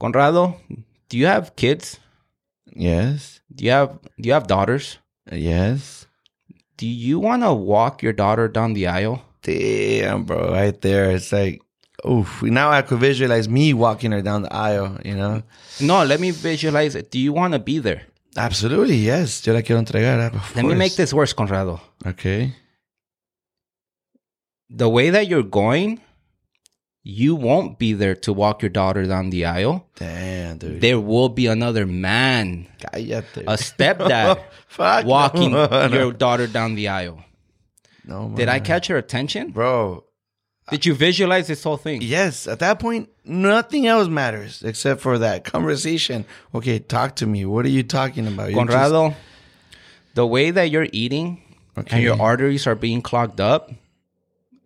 Conrado, do you have kids? Yes. Do you have do you have daughters? Yes. Do you want to walk your daughter down the aisle? Damn, bro. Right there. It's like, oof. Now I could visualize me walking her down the aisle, you know? No, let me visualize it. Do you want to be there? Absolutely. Yes. Yo la quiero entregar. Let me make this worse, Conrado. Okay. The way that you're going, you won't be there to walk your daughter down the aisle. Damn, dude. There will be another man, Cállate. a stepdad, walking no, your daughter down the aisle. No, Did I catch her attention? Bro, Did you visualize this whole thing? yes. At that point, nothing else matters except for that conversation. Okay, talk to me. What are you talking about? You're just- Conrado, the way that you're eating Okay. and your arteries are being clogged up,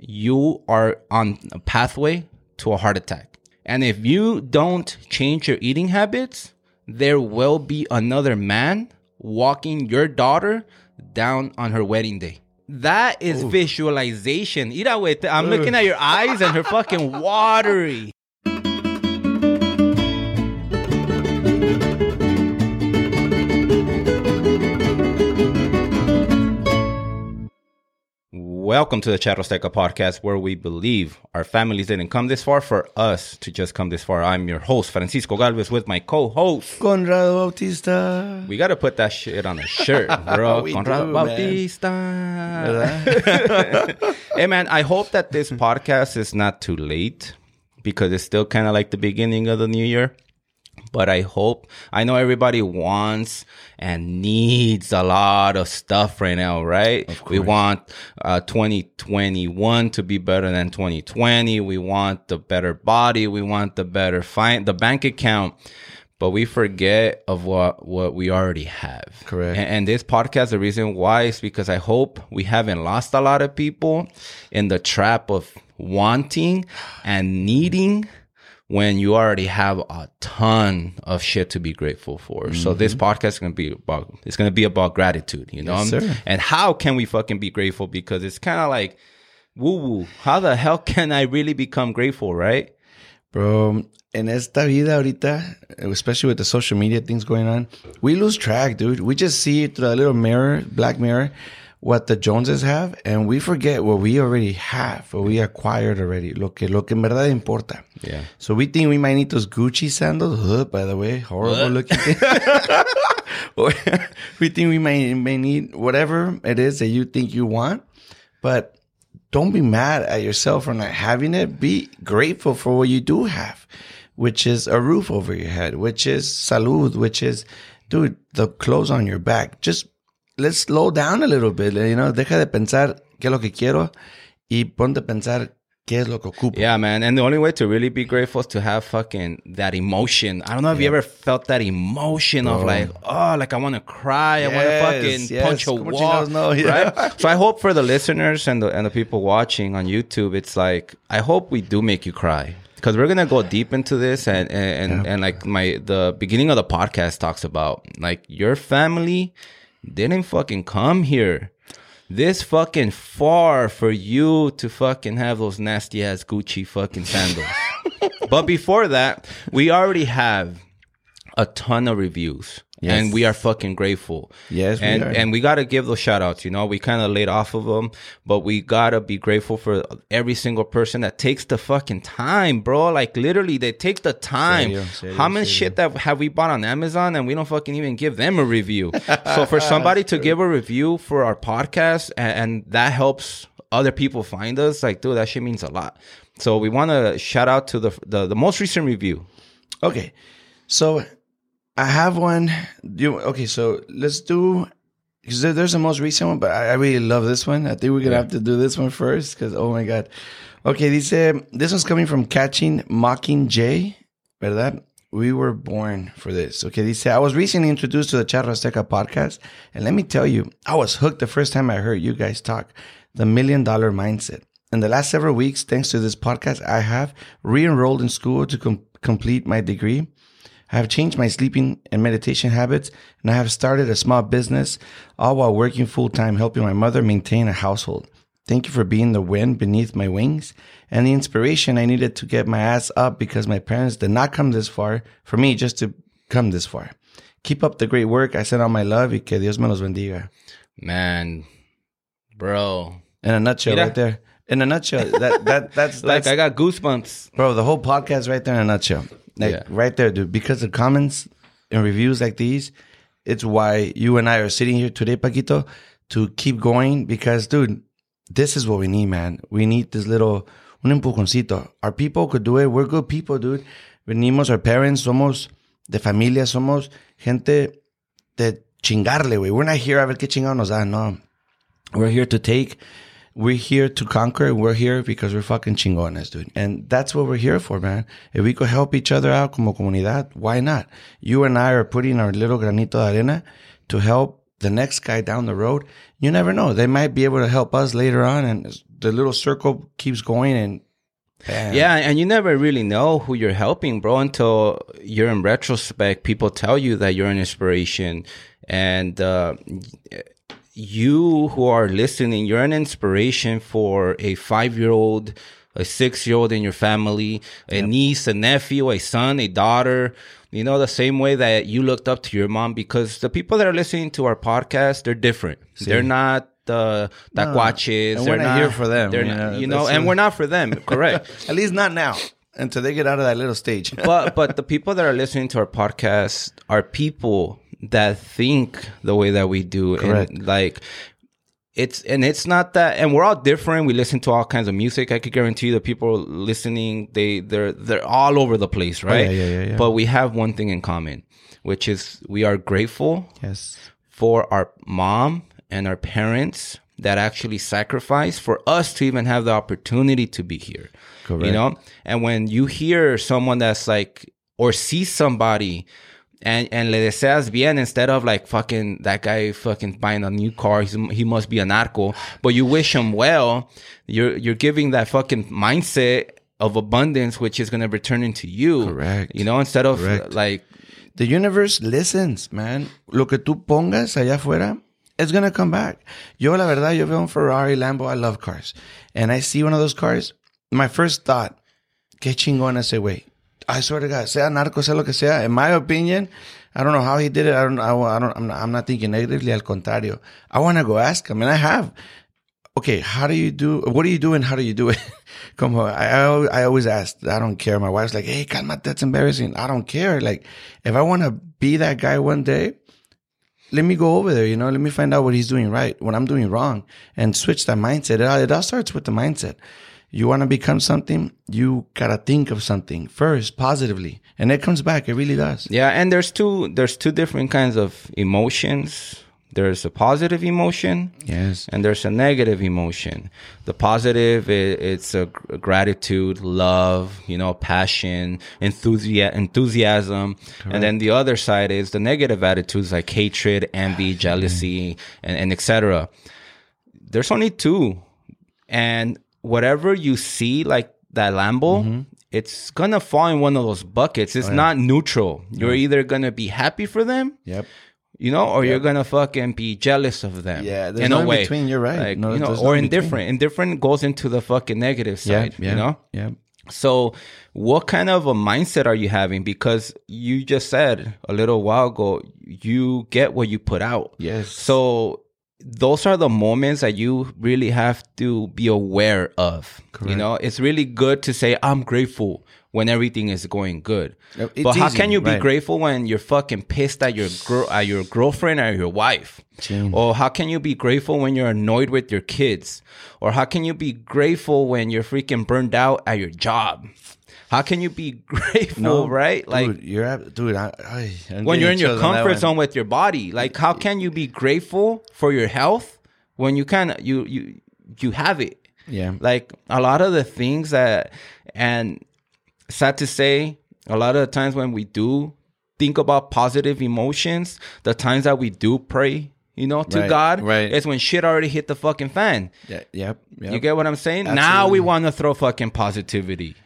you are on a pathway to a heart attack. And if you don't change your eating habits, there will be another man walking your daughter down on her wedding day. That is visualization. Mira, I'm looking at your eyes and they're fucking watery. Welcome to the Charro Azteca podcast, where we believe our families didn't come this far for us to just come this far. I'm your host, Francisco Galvez, with my co-host. Conrado Bautista. We got to put that shit on a shirt, bro. Conrado do, man. Bautista. ¿Verdad? hey, man, I hope that this podcast is not too late because it's still kind of like the beginning of the new year. But I hope, I know everybody wants and needs a lot of stuff right now, right? We want uh, 2021 to be better than 2020. We want the better body. We want the better fine, the bank account. But we forget of what, what we already have. Correct. And, and this podcast, the reason why is because I hope we haven't lost a lot of people in the trap of wanting and needing when you already have a ton of shit to be grateful for. So this podcast is gonna be about it's gonna be about gratitude, you know? Mm-hmm. Yes, sir. And how can we fucking be grateful? Because it's kind of like woo woo. How the hell can I really become grateful, right? Bro, en esta vida ahorita, especially with the social media things going on, we lose track, dude. We just see through a little mirror, black mirror, what the Joneses have, and we forget what we already have, what we acquired already, lo que, lo que en verdad importa. Yeah. So we think we might need those Gucci sandals. Ugh, by the way, horrible looking. Or we think we may may need whatever it is that you think you want, but don't be mad at yourself for not having it. Be grateful for what you do have, which is a roof over your head, which is salud, which is, dude, the clothes on your back. Just let's slow down a little bit. You know, deja de pensar qué es lo que quiero y ponte a pensar qué es lo que ocupo. Yeah, man. And the only way to really be grateful is to have fucking that emotion. I don't know if you ever felt that emotion of like, oh, like I want to cry. I want to fucking yes. punch a wall. no, yeah. Right? So I hope for the listeners and the, and the people watching on YouTube, it's like, I hope we do make you cry. Because we're gonna go deep into this, and and, and and like my the beginning of the podcast talks about like your family didn't fucking come here this fucking far for you to fucking have those nasty ass Gucci fucking sandals. but before that, we already have a ton of reviews. Yes. And we are fucking grateful. Yes, we and are. and we gotta give those shout outs. You know, we kind of laid off of them, but we gotta be grateful for every single person that takes the fucking time, bro. Like literally, they take the time. Serio, serio, How much shit that have we bought on Amazon and we don't fucking even give them a review? so for somebody to give a review for our podcast and, and that helps other people find us, like dude, that shit means a lot. So we want to shout out to the, the the most recent review. Okay, so I have one. You okay? So let's do because there, there's the most recent one, but I, I really love this one. I think we're gonna have to do this one first because oh my god. Okay, dice this one's coming from Catching Mocking Mockingjay, ¿verdad? We were born for this. Okay, dice I was recently introduced to the Charro Azteca podcast, and let me tell you, I was hooked the first time I heard you guys talk. The million dollar mindset. In the last several weeks, thanks to this podcast, I have re-enrolled in school to com- complete my degree. I have changed my sleeping and meditation habits, and I have started a small business, all while working full time, helping my mother maintain a household. Thank you for being the wind beneath my wings and the inspiration I needed to get my ass up because my parents did not come this far for me just to come this far. Keep up the great work. I send all my love y que Dios me los bendiga. Man, bro. In a nutshell, Mira. right there. In a nutshell, that that that's Like I got goosebumps. bro. The whole podcast right there in a nutshell, like Yeah. right there, dude. Because of comments and reviews like these, it's why you and I are sitting here today, Paquito, to keep going. Because, dude, this is what we need, man. We need this little un empujoncito. Our people could do it. We're good people, dude. Venimos, our parents, somos de familia, somos gente de chingarle, güey. We're not here a ver qué chingado nos da, no. We're here to take. We're here to conquer. We're here because we're fucking chingones, dude. And that's what we're here for, man. If we could help each other out como comunidad, why not? You and I are putting our little granito de arena to help the next guy down the road. You never know. They might be able to help us later on and the little circle keeps going and bam. Yeah, and you never really know who you're helping, bro, until you're in retrospect. People tell you that you're an inspiration, and uh, you who are listening, you're an inspiration for a five-year-old, a six-year-old in your family, a niece, a nephew, a son, a daughter. You know, the same way that you looked up to your mom, because the people that are listening to our podcast, they're different. They're not uh, the tacuaches. and we're not here for them, They're you not, know, you know, and we're not for them. Correct. At least not now. Until they get out of that little stage. but but the people that are listening to our podcast are people that think the way that we do Correct. and like it's and it's not that and we're all different we listen to all kinds of music i could guarantee you the people listening they they're they're all over the place oh, right Oh, yeah, yeah, yeah. but we have one thing in common which is we are grateful yes. for our mom and our parents that actually sacrificed for us to even have the opportunity to be here. Correct. You know? And when you hear someone that's like or see somebody and and le deseas bien instead of like fucking that guy fucking buying a new car, he's, he must be a narco, but you wish him well, you're you're giving that fucking mindset of abundance which is going to return into you. Correct. You know, instead of Correct. like The universe listens, man. Lo que tú pongas allá afuera, it's gonna come back. Yo, la verdad, yo veo un Ferrari, Lambo. I love cars. And I see one of those cars. My first thought, qué chingón ese güey. I swear to God, sea narco, sea lo que sea. In my opinion, I don't know how he did it. I don't, I, I don't, I'm not, I'm not thinking negatively. Al contrario, I want to go ask him, and I have. Okay, how do you do? What do you do, and how do you do it? Como I, I, I always ask. I don't care. My wife's like, "Hey, calma, that's embarrassing." I don't care. Like, if I want to be that guy one day, let me go over there. You know, let me find out what he's doing right, what I'm doing wrong, and switch that mindset. It it all starts with the mindset. You want to become something, you gotta think of something first positively, and it comes back. It really does. Yeah, and there's two there's two different kinds of emotions. There's a positive emotion Yes. and there's a negative emotion. The positive i it's a gr- gratitude, love, you know, passion, enthusiasm, enthusiasm. And then the other side is the negative attitudes like hatred, envy, ah, jealousy, and, and etc. There's only two. And whatever you see like that Lambo, mm-hmm. it's gonna fall in one of those buckets. It's oh, not neutral. You're either gonna be happy for them Yep. you know, or you're gonna fucking be jealous of them. Yeah, there's in no a in way. between, you're right. Like, No, you know, or indifferent. Indifferent goes into the fucking negative side. yeah. You know. Yeah. So, what kind of a mindset are you having? Because you just said a little while ago, you get what you put out. Yes. So those are the moments that you really have to be aware of. You know, it's really good to say I'm grateful when everything is going good. It's but how easy, can you be right. grateful when you're fucking pissed at your girl, at your girlfriend or your wife? Or how can you be grateful when you're annoyed with your kids? Or how can you be grateful when you're freaking burned out at your job? How can you be grateful, right? Like dude, you're ab- dude. I, I, when you're in your on comfort zone with your body. Like how can you be grateful for your health when you of you you you have it? Yeah. Like a lot of the things that and sad to say, a lot of the times when we do think about positive emotions, the times that we do pray, you know, to Right, God, right. is when shit already hit the fucking fan. Yeah. Yep. yep. You get what I'm saying? Now we want to throw fucking positivity.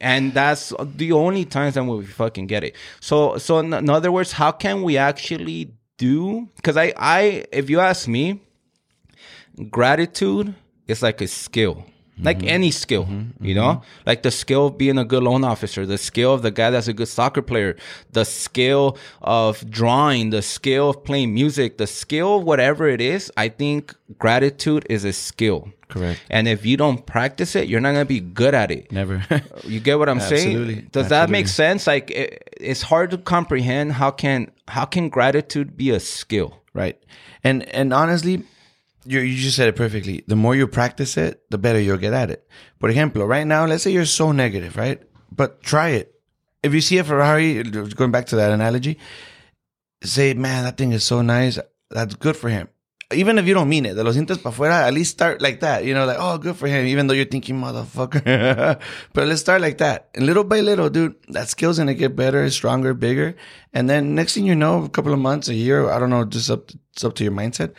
And that's the only times that we fucking get it. So, so in, in other words, how can we actually do? Because I, I, if you ask me, gratitude is like a skill. Like mm-hmm. any skill, mm-hmm. you know, mm-hmm. like the skill of being a good loan officer, the skill of the guy that's a good soccer player, the skill of drawing, the skill of playing music, the skill of whatever it is. I think gratitude is a skill. Correct. And if you don't practice it, you're not gonna be good at it. Never. You get what I'm saying? Absolutely. saying? Does that make sense? Like, it, it's hard to comprehend how can how can gratitude be a skill? Right. And and honestly, you you just said it perfectly. The more you practice it, the better you'll get at it. Por ejemplo, right now, let's say you're so negative, right? But try it. If you see a Ferrari, going back to that analogy, say, man, that thing is so nice. That's good for him. Even if you don't mean it, de los sientes para fuera, at least start like that. You know, like, oh, good for him, even though you're thinking, motherfucker. but let's start like that. And little by little, dude, that skill's gonna get better, stronger, bigger. And then next thing you know, a couple of months, a year, I don't know, just up, it's up to your mindset.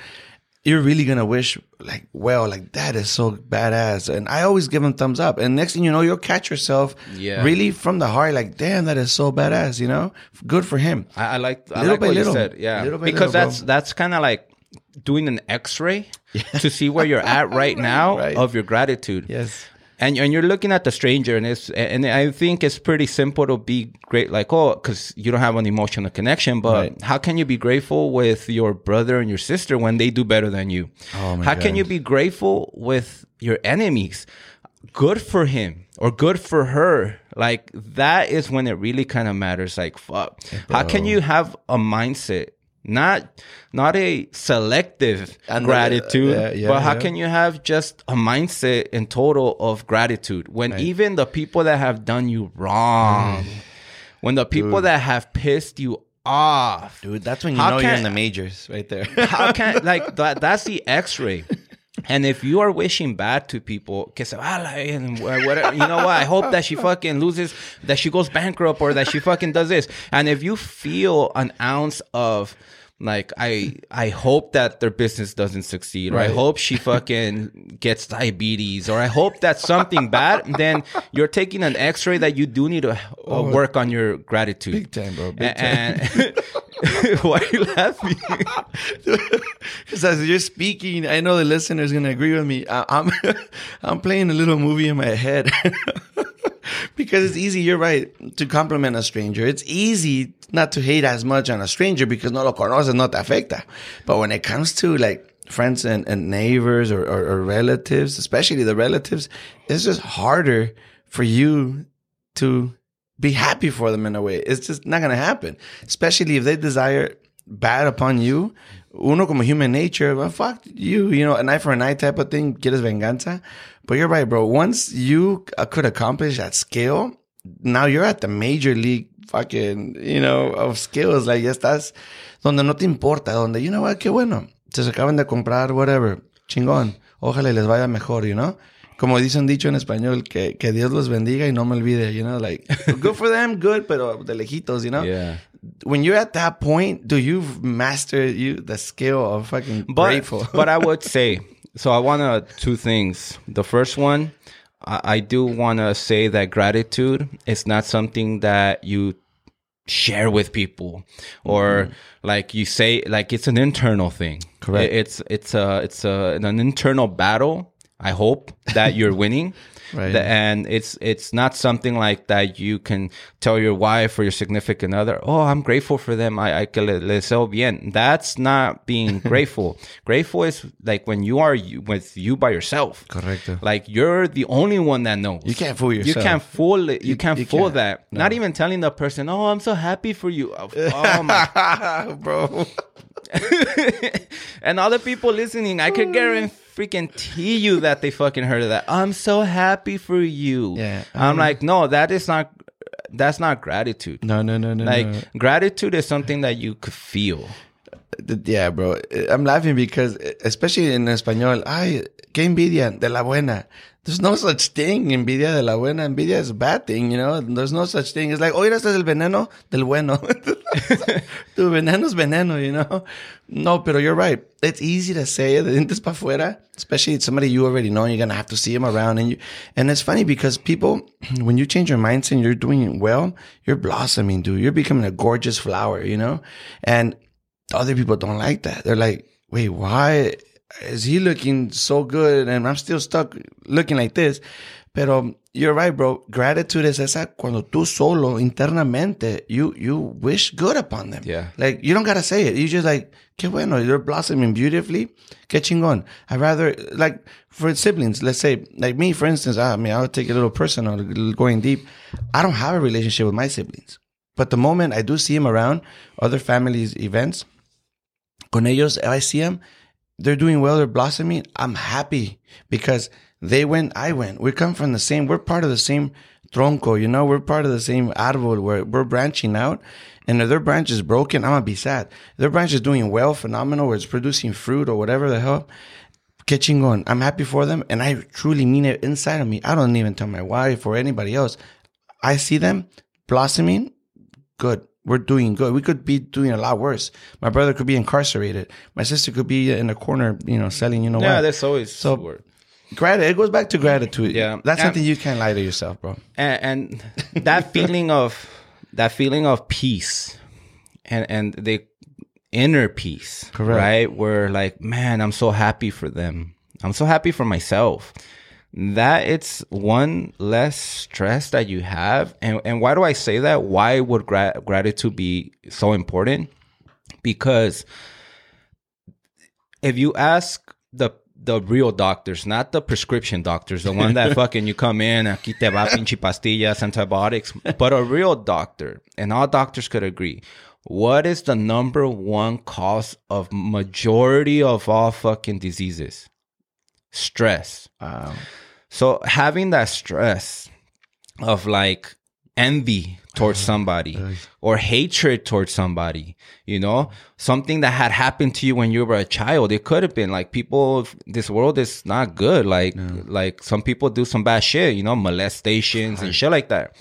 You're really gonna wish, like, well, like that is so badass. And I always give them thumbs up. And next thing you know, you'll catch yourself Yeah. really from the heart, like, damn, that is so badass, you know? Good for him. I, I like I Little like by what little. you said. Yeah, Little by because little, that's bro. that's kind of like doing an X-ray to see where you're at right now Right. of your gratitude. Yes. And and you're looking at the stranger, and it's and I think it's pretty simple to be great, like oh, because you don't have an emotional connection. But Right. how can you be grateful with your brother and your sister when they do better than you? Oh, my how can you be grateful with your enemies? Good for him or good for her. Like that is when it really kind of matters. Like fuck, how can you have a mindset? Not, not a selective And the- uh, gratitude, yeah, yeah, but how yeah. can you have just a mindset in total of gratitude when even the people that have done you wrong, mm. when the people that have pissed you off, Dude, that's when you How know you're in the majors right there. how can like that? That's the X-ray. And if you are wishing bad to people, que se you know what? I hope that she fucking loses, that she goes bankrupt, or that she fucking does this. And if you feel an ounce of like, I I hope that their business doesn't succeed, or I hope she fucking gets diabetes, or I hope that's something bad, then you're taking an X-ray that you do need to uh, work on your gratitude. Oh. Big time, bro. Big A- and why are you laughing? Because as you're speaking, I know the listener's gonna agree with me. I, I'm I'm playing a little movie in my head because it's easy. You're right to compliment a stranger. It's easy not to hate as much on a stranger because no lo conoces, no te afecta. But when it comes to like friends and, and neighbors or, or, or relatives, especially the relatives, it's just harder for you to be happy for them in a way. It's just not gonna happen, especially if they desire bad upon you. Uno como human nature, well, fuck you, you know, an eye for an eye type of thing. Quieres venganza, but you're right, bro. Once you could accomplish that scale, now you're at the major league fucking, you know, of skills. Like ya estás donde no te importa, donde you know what, qué bueno. Se acaban de comprar whatever, chingón. Ojalá les vaya mejor, you know. Como dice un dicho en español, que, que Dios los bendiga y no me olvide, you know, like, good for them, good, pero de lejitos, you know? Yeah. When you're at that point, do you master you the skill of fucking but, grateful? but I would say so. I want to two things. The first one, I, I do want to say that gratitude is not something that you share with people or mm-hmm. like you say like it's an internal thing. Correct. It- it's it's a it's a an internal battle. I hope that you're winning. Right. And it's it's not something like that you can tell your wife or your significant other, oh, I'm grateful for them. I, I que le, deseo bien. That's not being grateful. grateful is like when you are you, with you by yourself. Correcto. Like you're the only one that knows. You can't fool yourself. You can't fool it. You, can't you fool can't. that. Not even telling the person, "Oh, I'm so happy for you." Oh, oh my bro. and other people listening, I could guarantee freaking you that they fucking heard of that. I'm so happy for you. Yeah. I'm um, like, no, that is not. That's not gratitude. No, no, no, no. Like no. gratitude is something that you could feel. Yeah, bro. I'm laughing because, especially in español, ay, qué envidia de la buena. There's no such thing, envidia de la buena. Envidia is a bad thing, you know? There's no such thing. It's like, oye, este es el veneno del bueno. tu veneno es veneno, you know? No, pero you're right. It's easy to say de dientes para afuera, especially it's somebody you already know. You're going to have to see them around. And you, and it's funny because people, when you change your mindset and you're doing well, you're blossoming, dude. You're becoming a gorgeous flower, you know? And other people don't like that. They're like, wait, why? Is he looking so good and I'm still stuck looking like this? Pero you're right, bro. Gratitude is esa cuando tú solo internamente you you wish good upon them. Yeah. Like you don't gotta say it. You just like, qué bueno, you're blossoming beautifully. Qué chingón. I rather like for siblings, let's say like me, for instance. Ah, I mean, I'll take a little personal, going deep. I don't have a relationship with my siblings, but the moment I do see them around other families' events, con ellos, I see them. They're doing well. They're blossoming. I'm happy because they went, I went. We come from the same, we're part of the same tronco, you know, we're part of the same árbol where we're branching out. And if their branch is broken, I'm gonna be sad. Their branch is doing well, phenomenal, it's producing fruit or whatever the hell. Catching on. I'm happy for them and I truly mean it inside of me. I don't even tell my wife or anybody else. I see them blossoming. Good. We're doing good. We could be doing a lot worse. My brother could be incarcerated. My sister could be in a corner, you know, selling, you know Yeah, what. that's always So- word. Gratitude. It goes back to gratitude. Yeah. That's And- something you can't lie to yourself, bro. and, and that feeling of that feeling of peace and and the inner peace Correct. right where like man i'm so happy for them i'm so happy for myself that it's one less stress that you have and and why do i say that why would gra- gratitude be so important because if you ask the the real doctors, not the prescription doctors, the one that fucking you come in, aquí te va pinche pastillas, antibiotics, but a real doctor, and all doctors could agree. What is the number one cause of majority of all fucking diseases? Stress. Wow. So having that stress of like envy towards uh-huh. somebody or hatred towards somebody, you know, something that had happened to you when you were a child. It could have been like people, this world is not good. Like, like some people do some bad shit, you know, molestations and shit like that.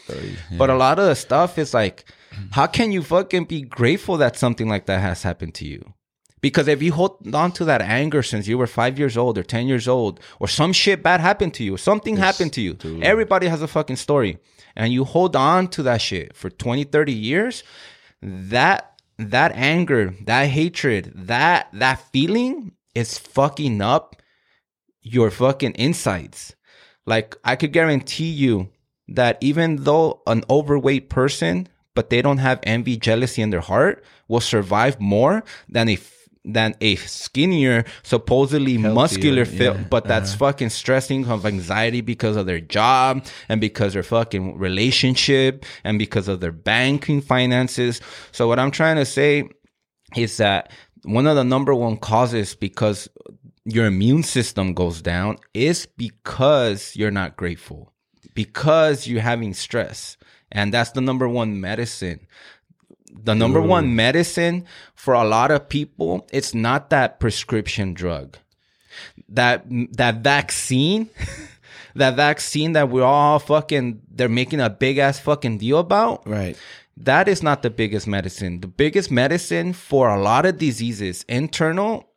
But a lot of the stuff is like, how can you fucking be grateful that something like that has happened to you? Because if you hold on to that anger since you were five years old or 10 years old, or some shit bad happened to you, something happened to you, everybody has a fucking story. And you hold on to that shit for 20, 30 years, that, that anger, that hatred, that, that feeling is fucking up your fucking insides. Like, I could guarantee you that even though an overweight person, but they don't have envy, jealousy in their heart, will survive more than a than a skinnier, supposedly muscular, fit, yeah, but that's uh-huh. fucking stressing of anxiety because of their job and because their fucking relationship and because of their banking finances. So what I'm trying to say is that one of the number one causes because your immune system goes down is because you're not grateful, because you're having stress. And that's the number one medicine. The number one medicine for a lot of people, it's not that prescription drug. That that vaccine, that vaccine that we're all fucking they're making a big ass fucking deal about Right. that is not the biggest medicine. The biggest medicine for a lot of diseases, internal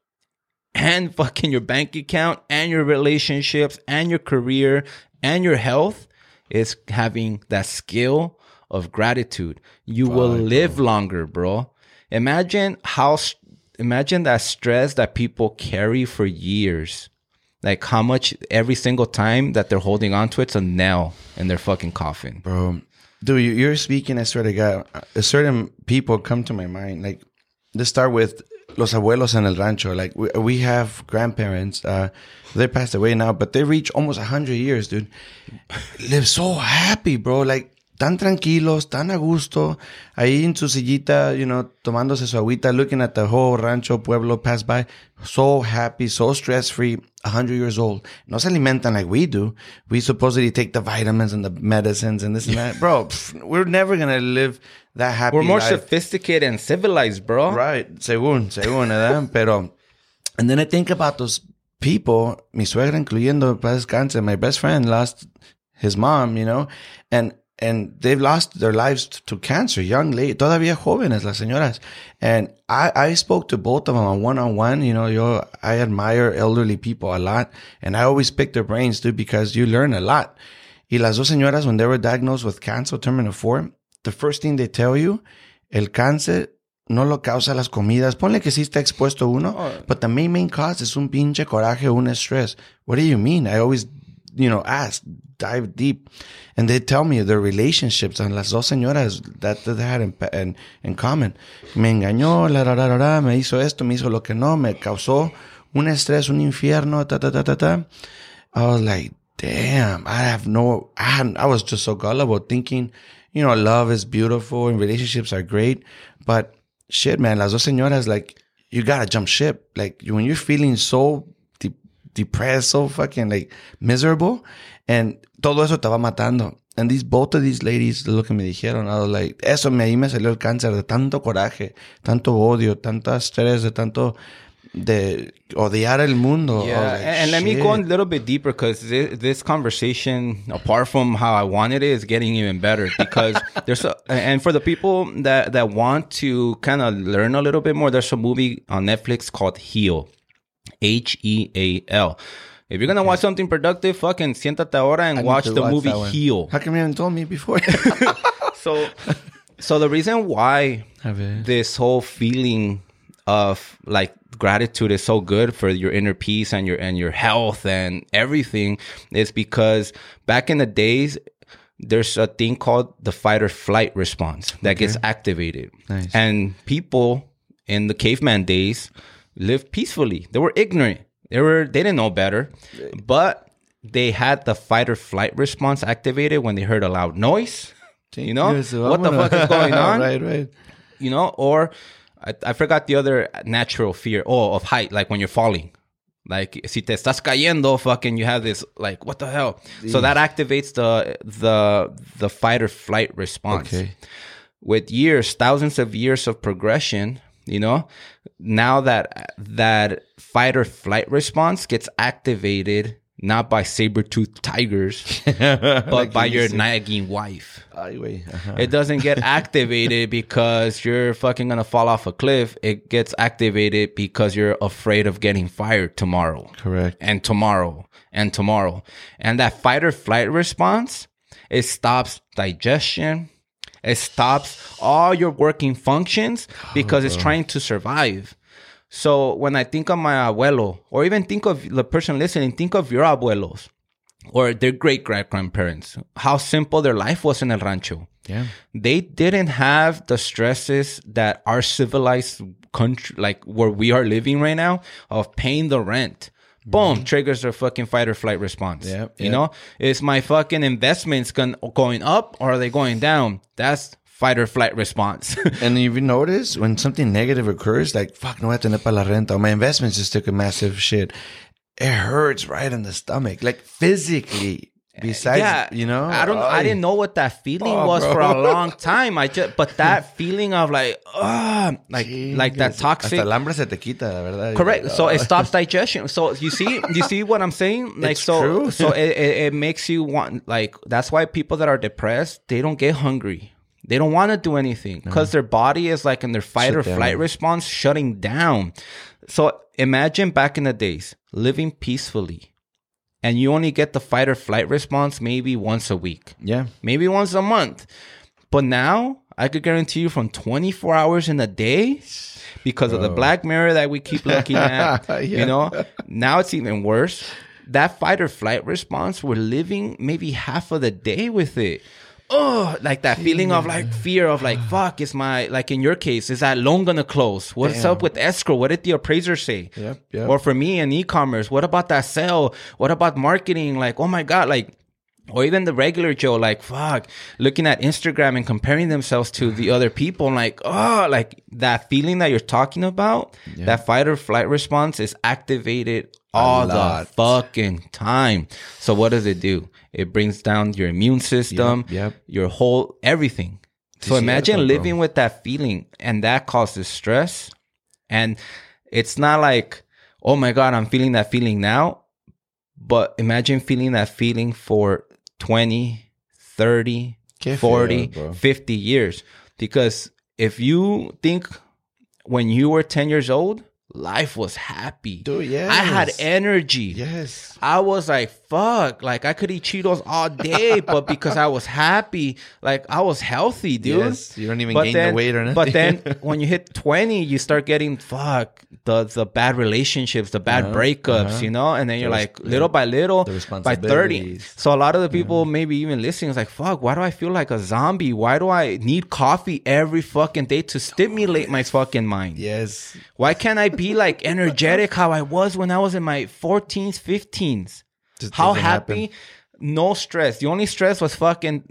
and fucking your bank account and your relationships and your career and your health, is having that skill of gratitude. You will live longer, bro. Imagine how, imagine that stress that people carry for years. Like how much every single time that they're holding on to it's a nail in their fucking coffin. Bro, dude, you- you're speaking, I swear to God, uh, certain people come to my mind. Like, let's start with los abuelos en el rancho. Like, we, we have grandparents. Uh, they passed away now, but they reach almost 100 years, dude. Live so happy, bro. Like, tan tranquilos, tan a gusto. Ahí en su sillita, you know, tomándose su agüita, looking at the whole rancho, pueblo pass by. So happy, so stress free, 100 years old. No se alimentan like we do. We supposedly take the vitamins and the medicines and this and that. Bro, pff, we're never going to live that happy We're more life. sophisticated and civilized, bro. Right, según, según, ¿verdad? Pero, and then I think about those people, mi suegra incluyendo, paz descanse, my best friend lost his mom, you know, and, and they've lost their lives to cancer, young lady, todavía jóvenes, las señoras. And I, I spoke to both of them on one on one, you know, yo, I admire elderly people a lot, and I always pick their brains, too because you learn a lot. Y las dos señoras, when they were diagnosed with cancer, terminal four, the first thing they tell you, el cáncer no lo causa las comidas. Ponle que sí está expuesto uno, Oh. but the main main cause is un pinche coraje, un estrés. What do you mean? I always, you know, ask, dive deep, and they tell me their relationships and las dos señoras that, that they had in, in, in common. Me engañó, la, la, la, la, me hizo esto, me hizo lo que no, me causó un estrés, un infierno, ta, ta, ta, ta, ta. I was like, damn, I have no, I, I was just so gullible thinking, you know, love is beautiful and relationships are great. But shit, man, las dos señoras, like, you gotta jump ship. Like, when you're feeling so depressed, so fucking like miserable, and todo eso te va matando. And these, both of these ladies, lo que me dijeron, I was like, eso me, ahí me salió el cáncer de tanto coraje, tanto odio, tanto estrés, de tanto, de odiar el mundo. Yeah, like, and, and let me go a little bit deeper because this, this conversation, apart from how I wanted it, is getting even better. Because there's a, and for the people that that want to kind of learn a little bit more, there's a movie on Netflix called Heal, H E A L. If you're gonna watch something productive, fucking siéntate ahora and I watch the movie that one. Heal. How come you haven't told me before? So, so the reason why this whole feeling of like gratitude is so good for your inner peace and your and your health and everything is because back in the days there's a thing called the fight or flight response that gets activated Nice. and people in the caveman days lived peacefully they were ignorant they were they didn't know better but they had the fight or flight response activated when they heard a loud noise you know Yes, so what the fuck is going on right, right. you know, or I, I forgot the other natural fear. Oh, of height, like when you're falling. Like si te estás cayendo, fucking you have this like what the hell? So that activates the the the fight or flight response. Okay. With years, thousands of years of progression, you know, now that that fight or flight response gets activated not by saber-toothed tigers, but by your nagging wife. Ajá. Uh-huh. It doesn't get activated because you're fucking gonna fall off a cliff. It gets activated because you're afraid of getting fired tomorrow. Correct. And tomorrow and tomorrow. And that fight or flight response, it stops digestion. It stops all your working functions because it's oh, trying to survive. So when I think of my abuelo, or even think of the person listening, think of your abuelos or their great great grandparents, how simple their life was in El Rancho. Yeah. They didn't have the stresses that our civilized country, like where we are living right now, of paying the rent. Boom, mm-hmm. triggers their fucking fight or flight response. Yep, You know, is my fucking investments going up or are they going down? That's fight or flight response. And if you notice, when something negative occurs, like, fuck, no voy a tener para la renta, or my investments just took a massive shit, it hurts right in the stomach, like physically. Besides, you know, I don't. I didn't know what that feeling Oh, was bro. for a long time. I just, but that feeling of like, ah, like, like that toxic. Hasta el hambre se te quita, la verdad. Correct. So it Oh. stops digestion. So you see, you see what I'm saying? Like It's so, true. so it, it, it makes you want like that's why people that are depressed they don't get hungry. They don't want to do anything because their body is like in their fight Shut or down. flight response shutting down. So imagine back in the days living peacefully, and you only get the fight or flight response maybe once a week Yeah. maybe once a month. But now I could guarantee you from 24 hours in a day because of the black mirror that we keep looking at, Yeah. you know, now it's even worse. That fight or flight response, we're living maybe half of the day with it. Oh, like that feeling of like fear of like, fuck, is my, like in your case, is that loan gonna close? What's Damn. up with escrow? What did the appraiser say? Yep, yep. Or for me in e-commerce, what about that sale? What about marketing? Like, oh my God, like, or even the regular Joe, like, fuck, looking at Instagram and comparing themselves to the other people, like, oh, like that feeling that you're talking about, that fight or flight response is activated all the fucking time. So what does it do? It brings down your immune system, yep. your whole everything. So imagine bro. living with that feeling, and that causes stress. And it's not like, oh my God, I'm feeling that feeling now. But imagine feeling that feeling for 20, 30, Qué 40, feo, 50 years. Because if you think when you were 10 years old, life was happy. Dude, I had energy. Yes. I was like, fuck, like I could eat Cheetos all day, but because I was happy, like I was healthy, dude. Yes, you don't even gain the weight or anything. But then when you hit 20, you start getting fuck the the bad relationships, the bad Uh-huh, breakups, uh-huh. you know, and then you're res- like little by little, by 30. So a lot of the people maybe even listening is like, fuck, why do I feel like a zombie? Why do I need coffee every fucking day to stimulate my fucking mind? yes, Why can't I be like energetic how I was when I was in my 14s, 15s? Just How happy? happen. No stress. The only stress was fucking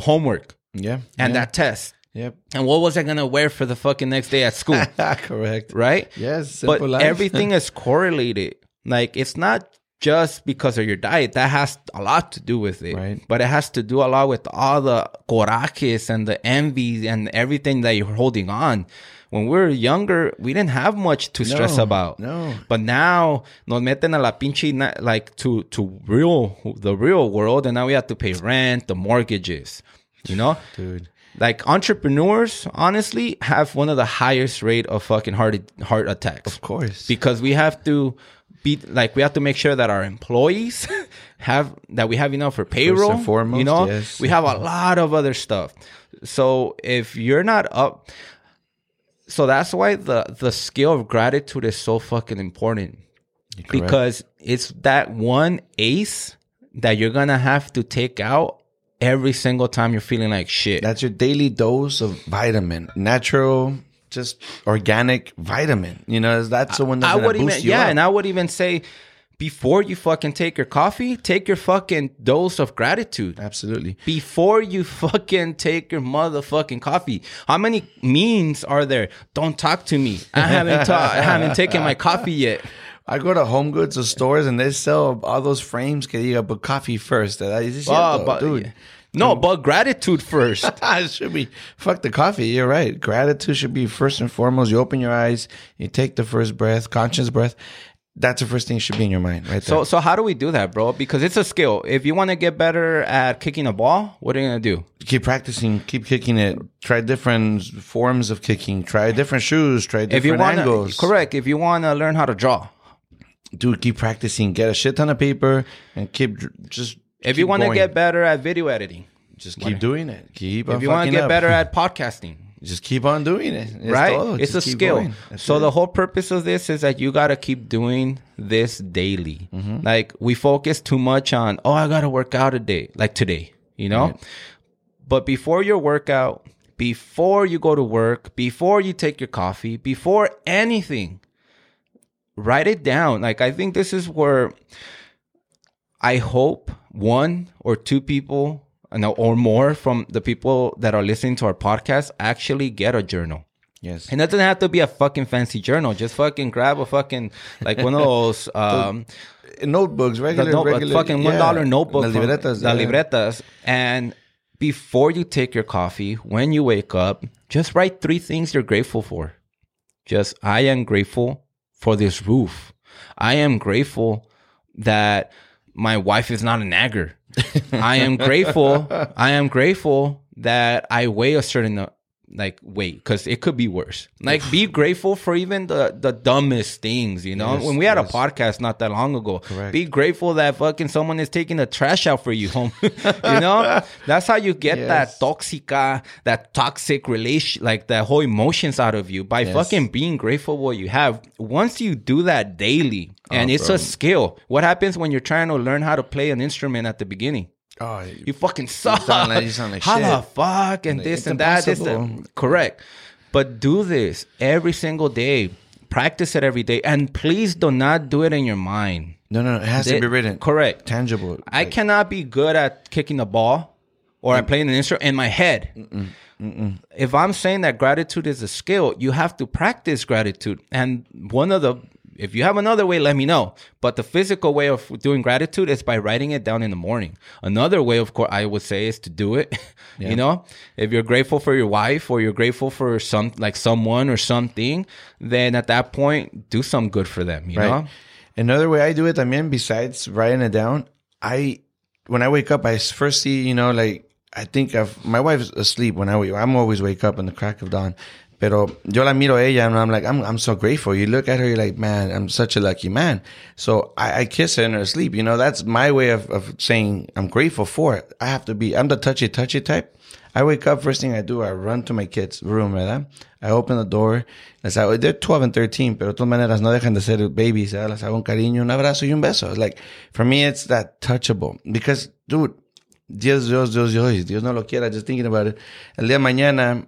homework Yeah, and yeah. that test. Yep. And what was I gonna wear for the fucking next day at school? Correct. right? Yes, But life. everything is correlated. Like it's not just because of your diet. That has a lot to do with it. Right. But it has to do a lot with all the corajes and the envy and everything that you're holding on. When we were younger, we didn't have much to stress No, about. no. But now nos meten a la pinche like to to real the real world, and now we have to pay rent, the mortgages. You know, dude. like entrepreneurs, honestly, have one of the highest rate of fucking heart heart attacks Of course. because we have to be like we have to make sure that our employees have that we have enough for payroll. foremost, you know, yes. we have a lot of other stuff. So if you're not up, so that's why the the skill of gratitude is so fucking important because it's that one ace that you're gonna have to take out every single time you're feeling like shit. That's your daily dose of vitamin, natural, just organic vitamin. You know, that's the one that's I would boost even you yeah, up. and I would even say before you fucking take your coffee, take your fucking dose of gratitude. Absolutely. Before you fucking take your motherfucking coffee, how many memes are there? Don't talk to me. I haven't ta- I haven't taken my coffee yet. I go to home goods or stores and they sell all those frames que diga, but coffee first. Es Oh, cierto, ah, but, dude. no, but gratitude first. it should be fuck the coffee. You're right. Gratitude should be first and foremost. You open your eyes, you take the first breath, conscious breath. That's the first thing should be in your mind, right there. So, so how do we do that, bro? Because it's a skill. If you want to get better at kicking a ball, what are you gonna do? keep practicing, keep kicking it. Try different forms of kicking. Try different shoes. Try different If you want angles. correct. If you want to learn how to draw, Dude, keep practicing. Get a shit ton of paper and keep just. if keep you want to get better at video editing, just keep doing it. Keep. if you want to get up. better at podcasting, just keep on doing it. It's right? todo. It's a Just keep skill. So it. the whole purpose of this is that you got to keep doing this daily. Mm-hmm. Like we focus too much on, oh, I got to work out a day, like today, you know? But before your workout, before you go to work, before you take your coffee, before anything, write it down. Like I think this is where I hope one or two people or more from the people that are listening to our podcast actually get a journal. yes. And it doesn't have to be a fucking fancy journal. Just fucking grab a fucking like one of those um notebooks, the regular, note- regular fucking one dollar notebook. La from- libretas. La yeah. libretas. And before you take your coffee, when you wake up, just write three things you're grateful for. Just I am grateful for this roof. I am grateful that my wife is not a nagger. I am grateful. I am grateful that I weigh a certain like wait because it could be worse. Like be grateful for even the the dumbest things. You know, Yes, when we had yes. a podcast not that long ago, Correct. be grateful that fucking someone is taking the trash out for you home. you know, that's how you get Yes. that toxica, that toxic relation, like the whole emotions out of you by fucking being grateful what you have. Once you do that daily, and Oh, it's bro. a skill. What happens when you're trying to learn how to play an instrument at the beginning? Oh, You fucking suck. sound like- you sound like How shit. the fuck and this and that. This and, correct. But do this every single day. Practice it every day, and please do not do it in your mind. no, no, no. It has to be written. Correct. Tangible. I cannot be good at kicking the ball or at mm. playing an instrument in my head. If I'm saying that gratitude is a skill, you have to practice gratitude. And one of the, if you have another way, let me know. But the physical way of doing gratitude is by writing it down in the morning. Another way, of course, I would say is to do it. you know, if you're grateful for your wife or you're grateful for some, like someone or something, then at that point, do some good for them, you Right. know? Another way I do it, I mean, besides writing it down, I when I wake up, I first see, you know, like I think of my wife's asleep when I wake. I'm always wake up in the crack of dawn. Pero yo la miro a ella and I'm like, I'm, I'm so grateful. You look at her, you're like, man, I'm such a lucky man. So I, I kiss her in her sleep. You know, that's my way of, of saying I'm grateful for it. I have to be, I'm the touchy, touchy type. I wake up, first thing I do, I run to my kids' room, ¿verdad? I open the door. Les hago, they're 12 and 13, pero de todas maneras no dejan de ser babies. ¿verdad? Les hago un cariño, un abrazo y un beso. It's like, for me, it's that touchable. Because, dude, Dios, Dios, Dios, Dios, Dios no lo quiera, just thinking about it. El día de mañana,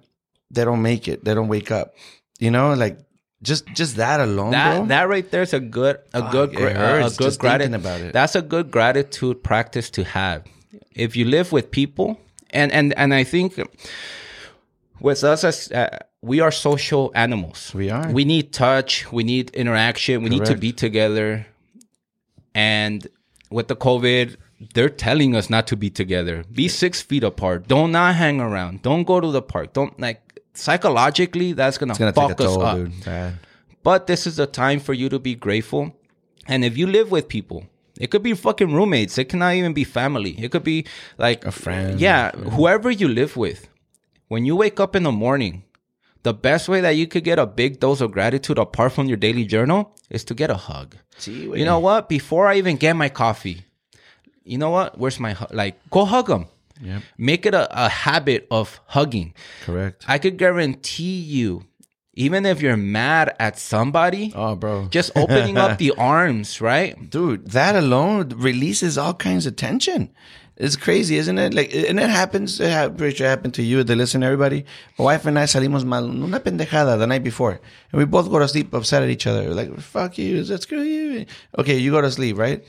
they don't make it. They don't wake up. You know, like, just just that alone, that bro. that right there is a good a Fuck, good a good gratitude about it. That's a good gratitude practice to have. If you live with people, and and and I think with us as uh, we are social animals. We are. We need touch. We need interaction. We need to be together. And with the COVID, they're telling us not to be together. Be six feet apart. Don't not hang around. Don't go to the park. Don't like psychologically. That's gonna, gonna fuck a us toll, up. dude. But this is a time for you to be grateful. And if you live with people, it could be fucking roommates. It cannot even be family. It could be like A friend. Yeah, whoever you live with. When you wake up in the morning, the best way that you could get a big dose of gratitude apart from your daily journal is to get a hug. Sí, You know what? Before I even get my coffee, you know what? Where's my hug? Like, go hug them. Yep. Make it a, a habit of hugging. Correct. I could guarantee you, even if you're mad at somebody, Oh, bro. just opening up the arms, right? dude, that alone releases all kinds of tension. It's crazy, isn't it? Like, and it happens. It ha- pretty sure it happened to you, the listener everybody. My wife and I salimos mal una pendejada the night before, and we both go to sleep upset at each other. Like, fuck you, let's screw you. Okay, you go to sleep, right?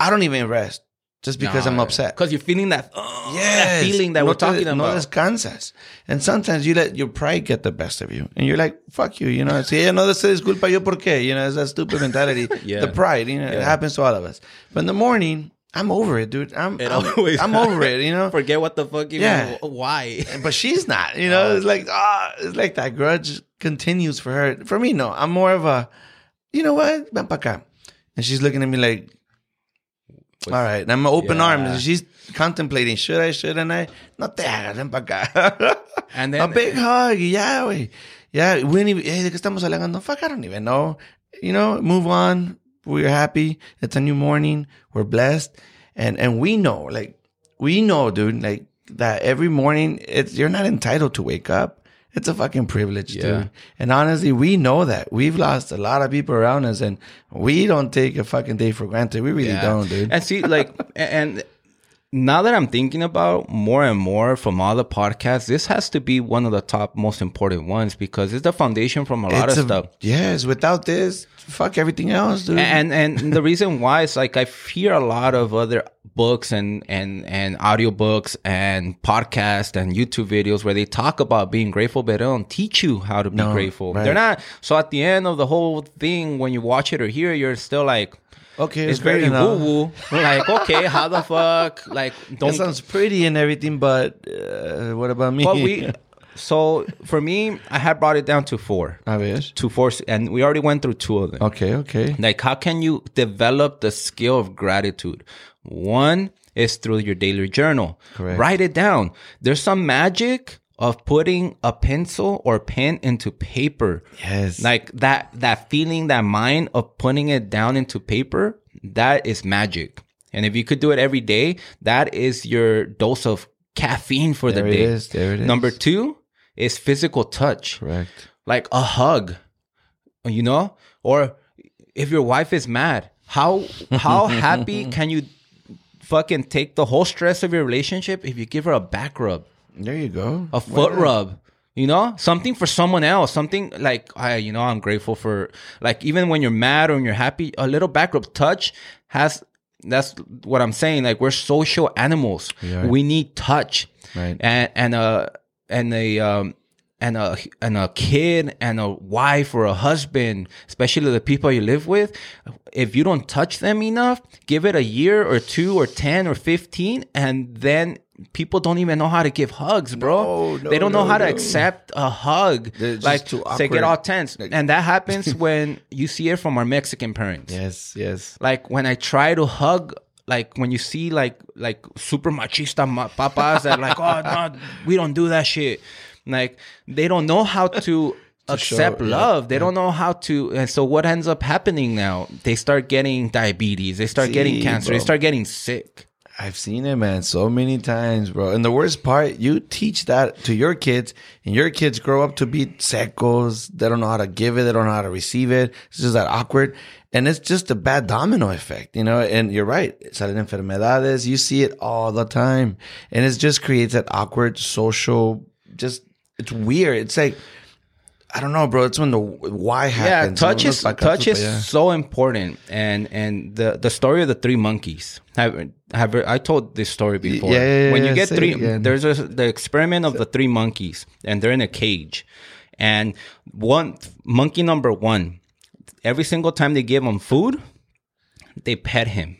I don't even rest just because I'm upset. Because you're feeling that, oh, that feeling that no we're talking no about. descansas. And sometimes you let your pride get the best of you. And you're like, fuck you, you know. Si ella no se disculpa, yo por qué? You know, it's that stupid mentality. Yeah. The pride, you know, it happens to all of us. But in the morning, I'm over it, dude. I'm, It I'm, always- I'm over it, you know. Forget what the fuck you Yeah. Why? But she's not, you know. It's like, ah, it's like that grudge continues for her. For me, no. I'm more of a, you know what? Ven pa acá. And she's looking at me like, all right. And I'm open Yeah. arms. She's contemplating, should I, shouldn't I? No te hagas, ven pa acá. And a big hug. Yeah, güey. Yeah, we didn't even, hey, ¿de qué estamos hablando? Fuck, I don't even know. You know, move on. We're happy. It's a new morning. We're blessed. And, and we know, like, we know, dude, like, that every morning, it's, you're not entitled to wake up. It's a fucking privilege, Yeah. dude. And honestly, we know that. We've lost a lot of people around us and we don't take a fucking day for granted. We really Yeah. don't, dude. And see, like, and now that I'm thinking about more and more from all the podcasts, this has to be one of the top most important ones because it's the foundation from a lot It's of a- stuff. Yes, without this, fuck everything else, dude. and and the reason why is like I hear a lot of other books and and and audiobooks and podcasts and YouTube videos where they talk about being grateful, but they don't teach you how to be No, grateful. right. They're not. So at the end of the whole thing, when you watch it or hear, it, you're still like. Okay, It's very woo woo. Like, okay, how the fuck? Like, don't. It sounds pretty and everything, but uh, what about me? But we. So for me, I had brought it down to four, ver. to four, and we already went through two of them. Okay, okay. Like, how can you develop the skill of gratitude? One is through your daily journal. Correct. Write it down. There's some magic of putting a pencil or pen into paper. Yes. Like that, that feeling, that mind of putting it down into paper, that is magic. And if you could do it every day, that is your dose of caffeine for there the day. is. There it is. Number two is physical touch Correct. like a hug you know or if your wife is mad how how happy can you fucking take the whole stress of your relationship if you give her a back rub There you go. a foot rub you know? Something for someone else something like i you know i'm grateful for like even when you're mad or when you're happy a little back rub touch has that's what i'm saying like we're social animals. We we need touch. Right. and and a and a um and a and a kid and a wife or a husband, especially the people you live with, if you don't touch them enough, give it a year or two or ten or fifteen, and then people don't even know how to give hugs, bro. No, no, they don't know no, how to accept a hug. They're just like they get all tense, and that happens when you see it from our Mexican parents. Yes, yes. Like when I try to hug like when you see like like super machista ma- papas that like, oh no, we don't do that shit. Like they don't know how to. accept show, yeah, love they don't know how to and so what ends up happening now they start getting diabetes they start getting See, cancer they start getting sick I've seen it, man, so many times, bro. And the worst part, you teach that to your kids, and your kids grow up to be secos. They don't know how to give it. They don't know how to receive it. It's just that awkward. And it's just a bad domino effect, you know? And you're right. Salen enfermedades. You see it all the time. And it just creates that awkward social, just, it's weird. It's like, I don't know, bro. It's when the why happens. yeah touch is Los touch is yeah. so important and and the the story of the three monkeys have have I told this story before yeah, yeah, when you yeah, get three there's a the experiment of the three monkeys and they're in a cage and one monkey number one every single time they give him food they pet him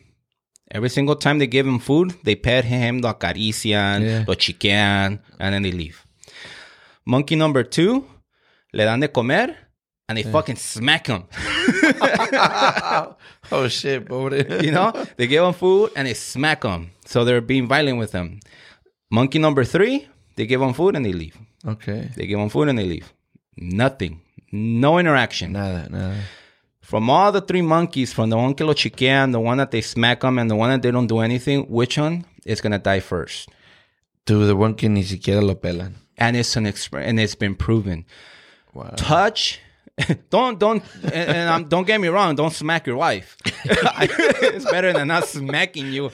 Every single time they give him food, they pet him, lo acarician, Yeah. lo chiquean, and then they leave. Monkey number two, le dan de comer, and they fucking smack him. oh, shit, bro. you know, they give him food and they smack him. So they're being violent with him. Monkey number three, they give him food and they leave. Okay. They give him food and they leave. Nothing. No interaction. Nada, nada. From all the three monkeys, from the one que lo chiquean, the one that they smack them, and the one that they don't do anything, which one is gonna die first? To the one que ni siquiera lo pelan. And it's an exp- and it's been proven. Wow. Touch. don't don't and, and um, don't get me wrong. Don't smack your wife. it's better than not smacking you.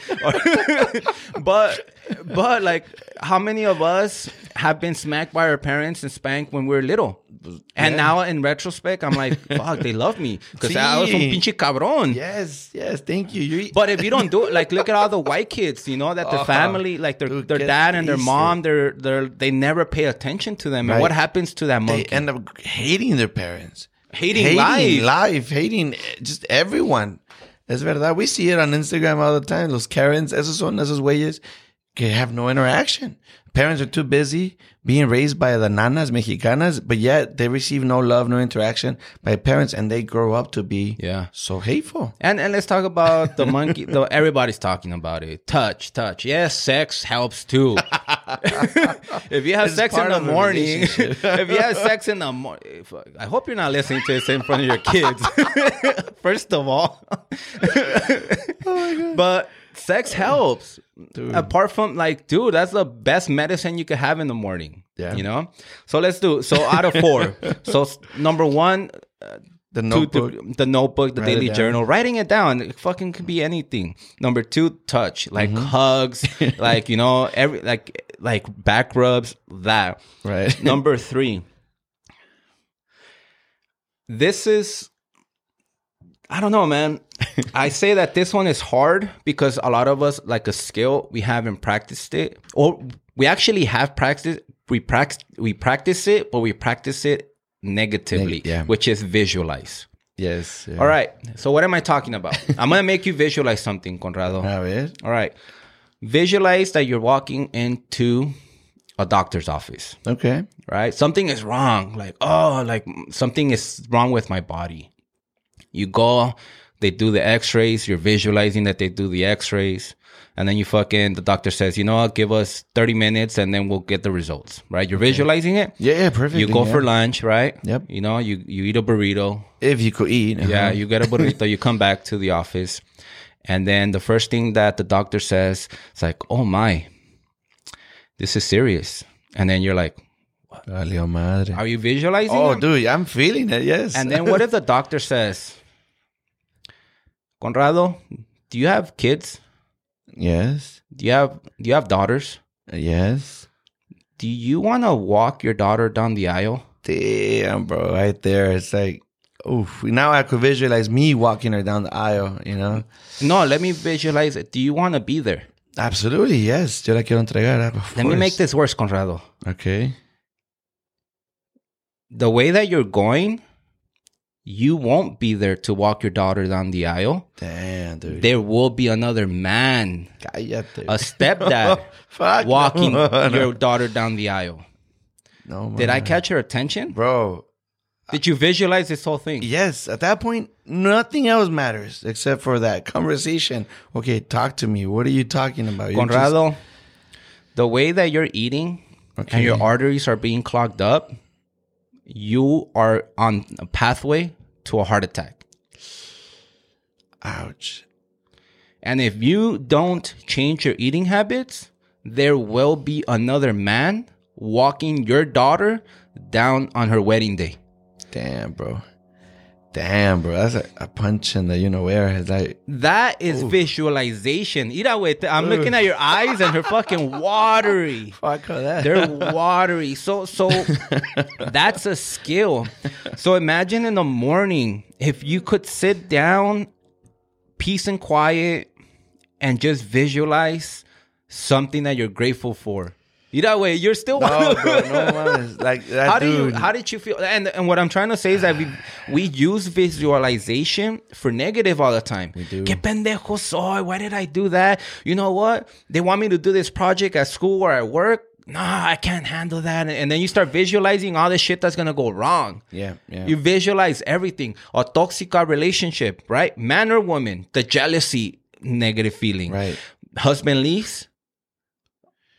but but like, how many of us have been smacked by our parents and spanked when we were little? And Yeah. now in retrospect, I'm like, fuck, they love me because I was un Sí. pinche cabrón. Yes, yes, thank you. You But if you don't do it, like look at all the white kids, you know, that their Oh, family, like their dude, their dad and their mom, they're they're they never pay attention to them. And what happens to that they end up hating their parents. Hating life. life, hating eh, just everyone. Es verdad. We see it on Instagram all the time. Los Karens, esos son esos güeyes que have no interaction. Parents are too busy being raised by the nanas mexicanas, but yet they receive no love, no interaction by parents, and they grow up to be Yeah. so hateful. And and let's talk about the monkey. The, everybody's talking about it. Touch, touch. Yes, sex helps too. if you have It's sex in the morning, if you have sex in the morning, I hope you're not listening to this in front of your kids. First of all, oh but sex helps. Dude. Apart from like, dude, that's the best medicine you could have in the morning. Yeah. you know. So let's do. So out of four, so number one, The Two, notebook. the, the notebook, the Write daily journal, writing it down. It fucking could be anything. Number two, touch, like Mm-hmm. hugs, like you know, every like like back rubs. That right. number three. This is, I don't know, man. I say that this one is hard because a lot of us like a skill we haven't practiced it, or we actually have practiced. We practice we practice it, but we practice it negatively, Neg- yeah. which is visualize. yes. yeah. All right. So what am I talking about? I'm gonna make you visualize something, Conrado. A ver. All right. Visualize that you're walking into a doctor's office, Okay. right? Something is wrong. Like, oh, like something is wrong with my body. You go, they do the x-rays, you're visualizing that they do the x-rays, and then you fucking the doctor says, you know what, give us 30 minutes and then we'll get the results. Right? You're visualizing it. Yeah, yeah, perfect. You go yeah. for lunch, right? Yep. You know, you, you eat a burrito, if you could eat. yeah, uh-huh. you get a burrito, you come back to the office, and then the first thing that the doctor says, it's like, oh my, this is serious. And then you're like, are you visualizing? Oh, dude, I'm feeling it. Yes. And then what if the doctor says, Conrado, do you have kids? yes, Do you have do you have daughters? yes. Do you want to walk your daughter down the aisle? Damn, bro, right there. It's like, oof. Now I could visualize me walking her down the aisle. You know. No, let me visualize it. Do you want to be there? Absolutely, yes. Yo la quiero entregar. Of Let me make this worse, Conrado. Okay. the way that you're going, you won't be there to walk your daughter down the aisle. Damn, dude. There will be another man, Cállate. a stepdad, walking no, no. your daughter down the aisle. No, Did I catch her attention? bro? Did you visualize this whole thing? Yes, at that point, nothing else matters except for that conversation. Okay, talk to me. What are you talking about? You're just- Conrado, the way that you're eating Okay. and your arteries are being clogged up, you are on a pathway to a heart attack. ouch. And if you don't change your eating habits, there will be another man walking your daughter down on her wedding day. Damn, bro. Damn, bro. That's a, a punch in the you know where. It's like, That is visualization. Mira, güey, I'm looking at your eyes and they're fucking watery. fuck that. They're watery. So so that's a skill. So imagine in the morning if you could sit down, peace and quiet, and just visualize something that you're grateful for. Mira, way you're still no, bro. No mames. Like that how do you how did you feel and and what i'm trying to say is that we we use visualization for negative all the time we do. que pendejo soy why did i do that you know what they want me to do this project at school or at work nah i can't handle that and, and then you start visualizing all the shit that's gonna go wrong yeah, yeah. you visualize everything a toxic relationship right man or woman the jealousy negative feeling Right. husband leaves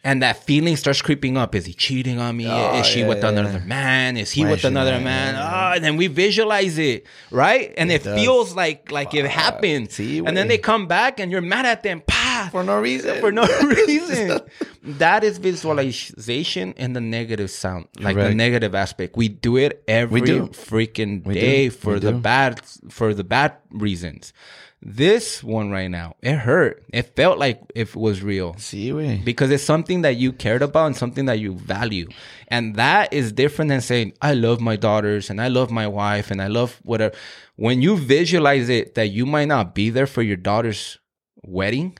and that feeling starts creeping up. Is he cheating on me? Oh, is she yeah, with yeah. another man? Is he Why with another not? man? Yeah, Oh, and then we visualize it, right? And it, does. feels like like it happened. See, and then they come back and you're mad at them. Pa! for no reason. for no reason. that is visualization in the negative sound, like the negative aspect. We do it every do. freaking We day do. for We the do. bad for the bad reasons. This one right now, it hurt. It felt like if it was real See, güey. because it's something that you cared about and something that you value. And that is different than saying, I love my daughters and I love my wife and I love whatever. When you visualize it that you might not be there for your daughter's wedding,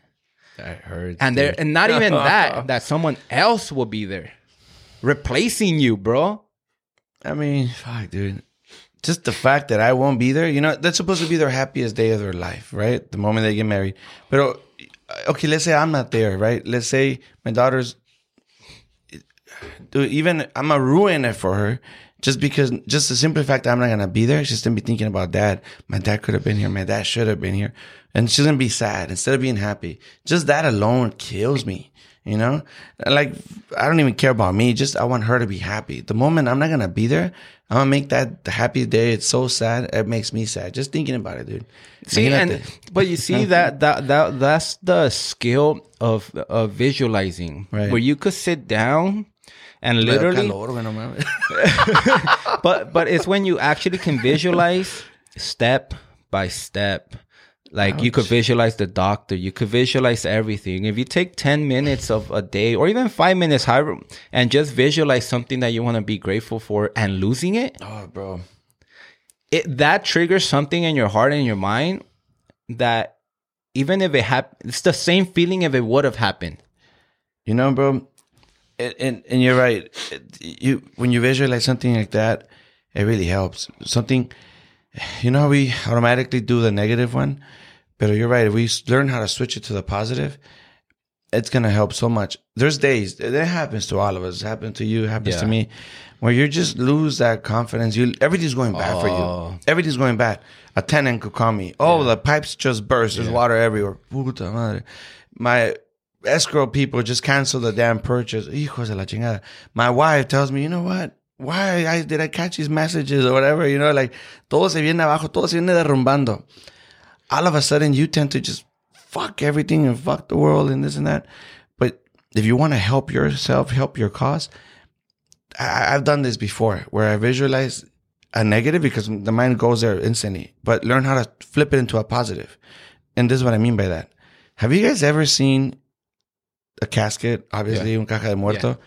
That hurts. and there and not even that, that someone else will be there replacing you, bro. I mean, fuck, dude. Just the fact that I won't be there, you know, that's supposed to be their happiest day of their life, right? The moment they get married. But okay, let's say I'm not there, right? Let's say my daughter's, dude, even I'm gonna ruin it for her just because, just the simple fact that I'm not gonna be there. She's gonna be thinking about dad. My dad could have been here. My dad should have been here, and she's gonna be sad instead of being happy. Just that alone kills me. You know, like I don't even care about me. Just I want her to be happy. The moment I'm not gonna be there, I'm gonna make that the happiest day. It's so sad. It makes me sad just thinking about it, dude. See, and the- but you see that that that that's the skill of of visualizing, Right. where you could sit down and literally Calor, güey, no mames. but but it's when you actually can visualize step by step like you could visualize the doctor you could visualize everything if you take 10 minutes of a day or even 5 minutes however and just visualize something that you want to be grateful for and losing it oh, bro. it that triggers something in your heart and your mind that even if it happened it's the same feeling if it would have happened You know, bro, and and, and you're right. It- You when you visualize something like that, it really helps. Something, you know, how we automatically do the negative one, but you're right. If we learn how to switch it to the positive, it's gonna help so much. There's days that happens to all of us. It happens to you. It happens to me, where you just lose that confidence. You everything's going bad for Oh. you. Everything's going bad. A tenant could call me. Oh, the pipes just burst. There's water everywhere. Puta madre. My escrow people just canceled the damn purchase. Hijos de la chingada. My wife tells me, you know what? Why I, did I catch these messages or whatever? You know, like todo se viene abajo, todo se viene derrumbando. All of a sudden, you tend to just fuck everything and fuck the world and this and that. But if you want to help yourself, help your cause, I, I've done this before where I visualize a negative because the mind goes there instantly, but learn how to flip it into a positive. And this is what I mean by that. Have you guys ever seen a casket? Obviously, un caja de muerto.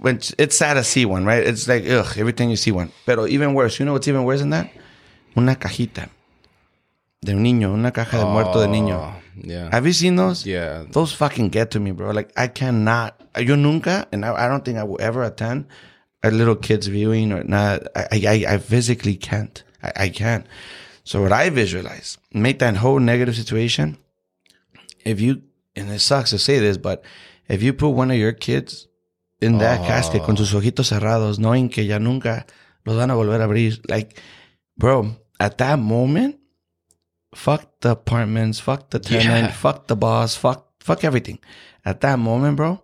When it's- sad to see one, right? It's like ugh, every time you see one. Pero even worse, you know what's even worse than that? Una cajita de un niño, una caja de muerto de niño. Oh, yeah Have you seen those? yeah Those fucking get to me, bro. Like I cannot. Yo nunca, and I, I don't think I will ever attend a little kids viewing or not. I I, I physically can't. I, I can't. So what I visualize, make that whole negative situation. If you, and it sucks to say this, but if you put one of your kids in that casket con sus ojitos cerrados, knowing que ya nunca los van a volver a abrir. Like, bro, at that moment, fuck the apartments, fuck the tenant, Yeah. fuck the boss, fuck, fuck everything. At that moment, bro,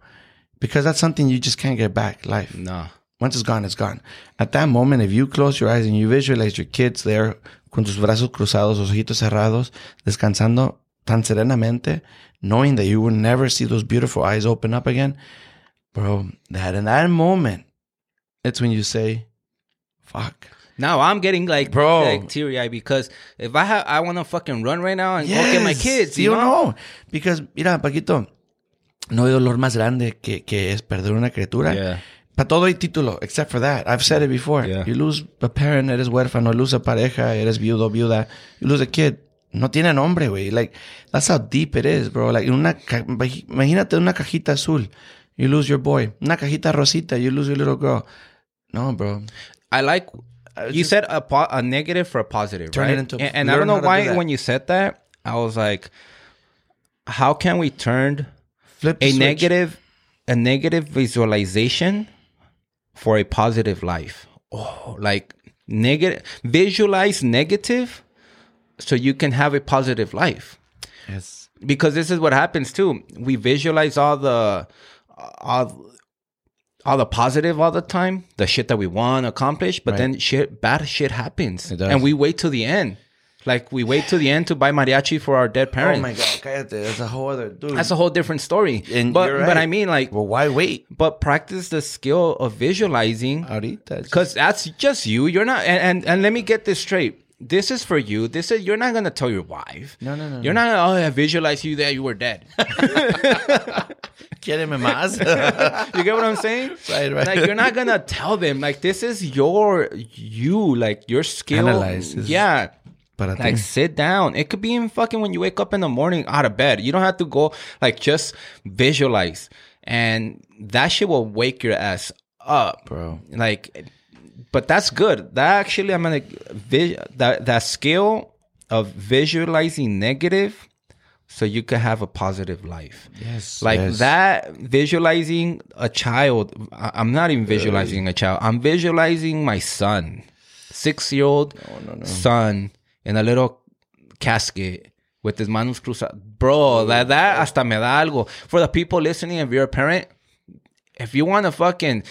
because that's something you just can't get back. Life. No. Once it's gone, it's gone. At that moment, if you close your eyes and you visualize your kids there con tus brazos cruzados, los ojitos cerrados, descansando tan serenamente, knowing that you will never see those beautiful eyes open up again, bro, that in that moment, it's when you say, fuck. Now I'm getting like Bro. like teary eyed because if I have I want to fucking run right now and go get my Yes. kids, ¿Sí you know? no? Because, mira, Paquito, no hay dolor más grande que, que es perder una criatura. Yeah. Para todo hay título, except for that. I've said it before. Yeah. You lose a parent, eres huérfano, lose a pareja, eres viudo, viuda. You lose a kid. No tiene nombre, güey. Like, that's how deep it is, bro. Like, una imagínate una cajita azul. You lose your boy. Una cajita rosita. You lose your little girl. No, bro. I like you said a, po- a negative for a positive, Turn it right? into- and and I don't know to do why when you said that, I was like, how can we turn Flip a switch. negative a negative visualization for a positive life? Oh, like negative visualize negative so you can have a positive life. Yes. because this is what happens too. We visualize all the all, all the positive all the time, the shit that we want to accomplish, but Right. then shit bad shit happens. And we wait till the end. Like we wait till the end to buy mariachi for our dead oh parents. Oh my God. Cállate. That's a whole other dude. That's a whole different story. And but you're but. I mean like well, why wait? but practice the skill of visualizing Ahorita. because that's just you. You're not and, and and let me get this straight. This is for you. This is you're not gonna tell your wife. No, no, no, You're not gonna oh I visualize you that you were dead. Quiereme más. You get what I'm saying? Right, right. Like you're not gonna tell them like this is your you like your skill. Analyze. Yeah. But Like sit down. It could be even fucking when you wake up in the morning out of bed. You don't have to go like just visualize, and that shit will wake your ass up, Bro. Like, but that's good. That actually, I'm gonna vis- that that skill of visualizing negative, so you can have a positive life. Yes. Like yes. that, visualizing a child. I- I'm not even visualizing a child. I'm visualizing my son, six year old son, in a little casket with his manos cruzadas. Bro, that, that hasta me da algo. For the people listening, if you're a parent, if you want to fucking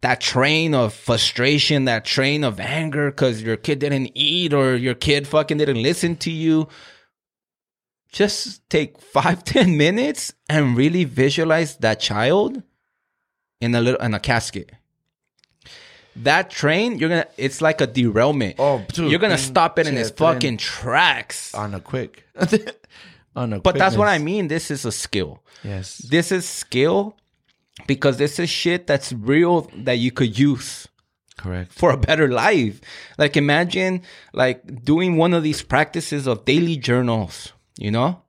that train of frustration, that train of anger because your kid didn't eat or your kid fucking didn't listen to you, just take five, ten minutes and really visualize that child in a little in a casket. That train, you're gonna it's like a derailment. Oh, dude, you're gonna stop it in its fucking tracks. on a quick. on a quick. But that's what I mean. This is a skill. Yes. This is skill because this is shit that's real that you could use Correct. for a better life. Like imagine like doing one of these practices of daily journals, you know?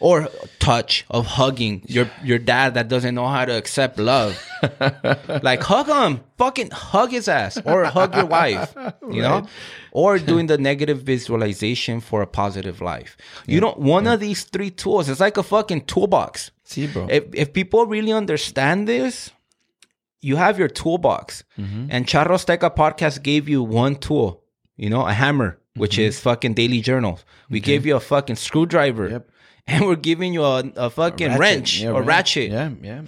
Or touch of hugging your your dad that doesn't know how to accept love. like hug him, fucking hug his ass, or hug your wife, you know, or doing the negative visualization for a positive life. You don't one of these three tools. It's like a fucking toolbox. See, bro. If if people really understand this, you have your toolbox. Mm-hmm. And Charro Azteca podcast gave you one tool, you know, a hammer, which is fucking daily journals. We gave you a fucking screwdriver. Yep. And we're giving you a, a fucking Ratchet. wrench Yeah, or ratchet. Yeah, yeah.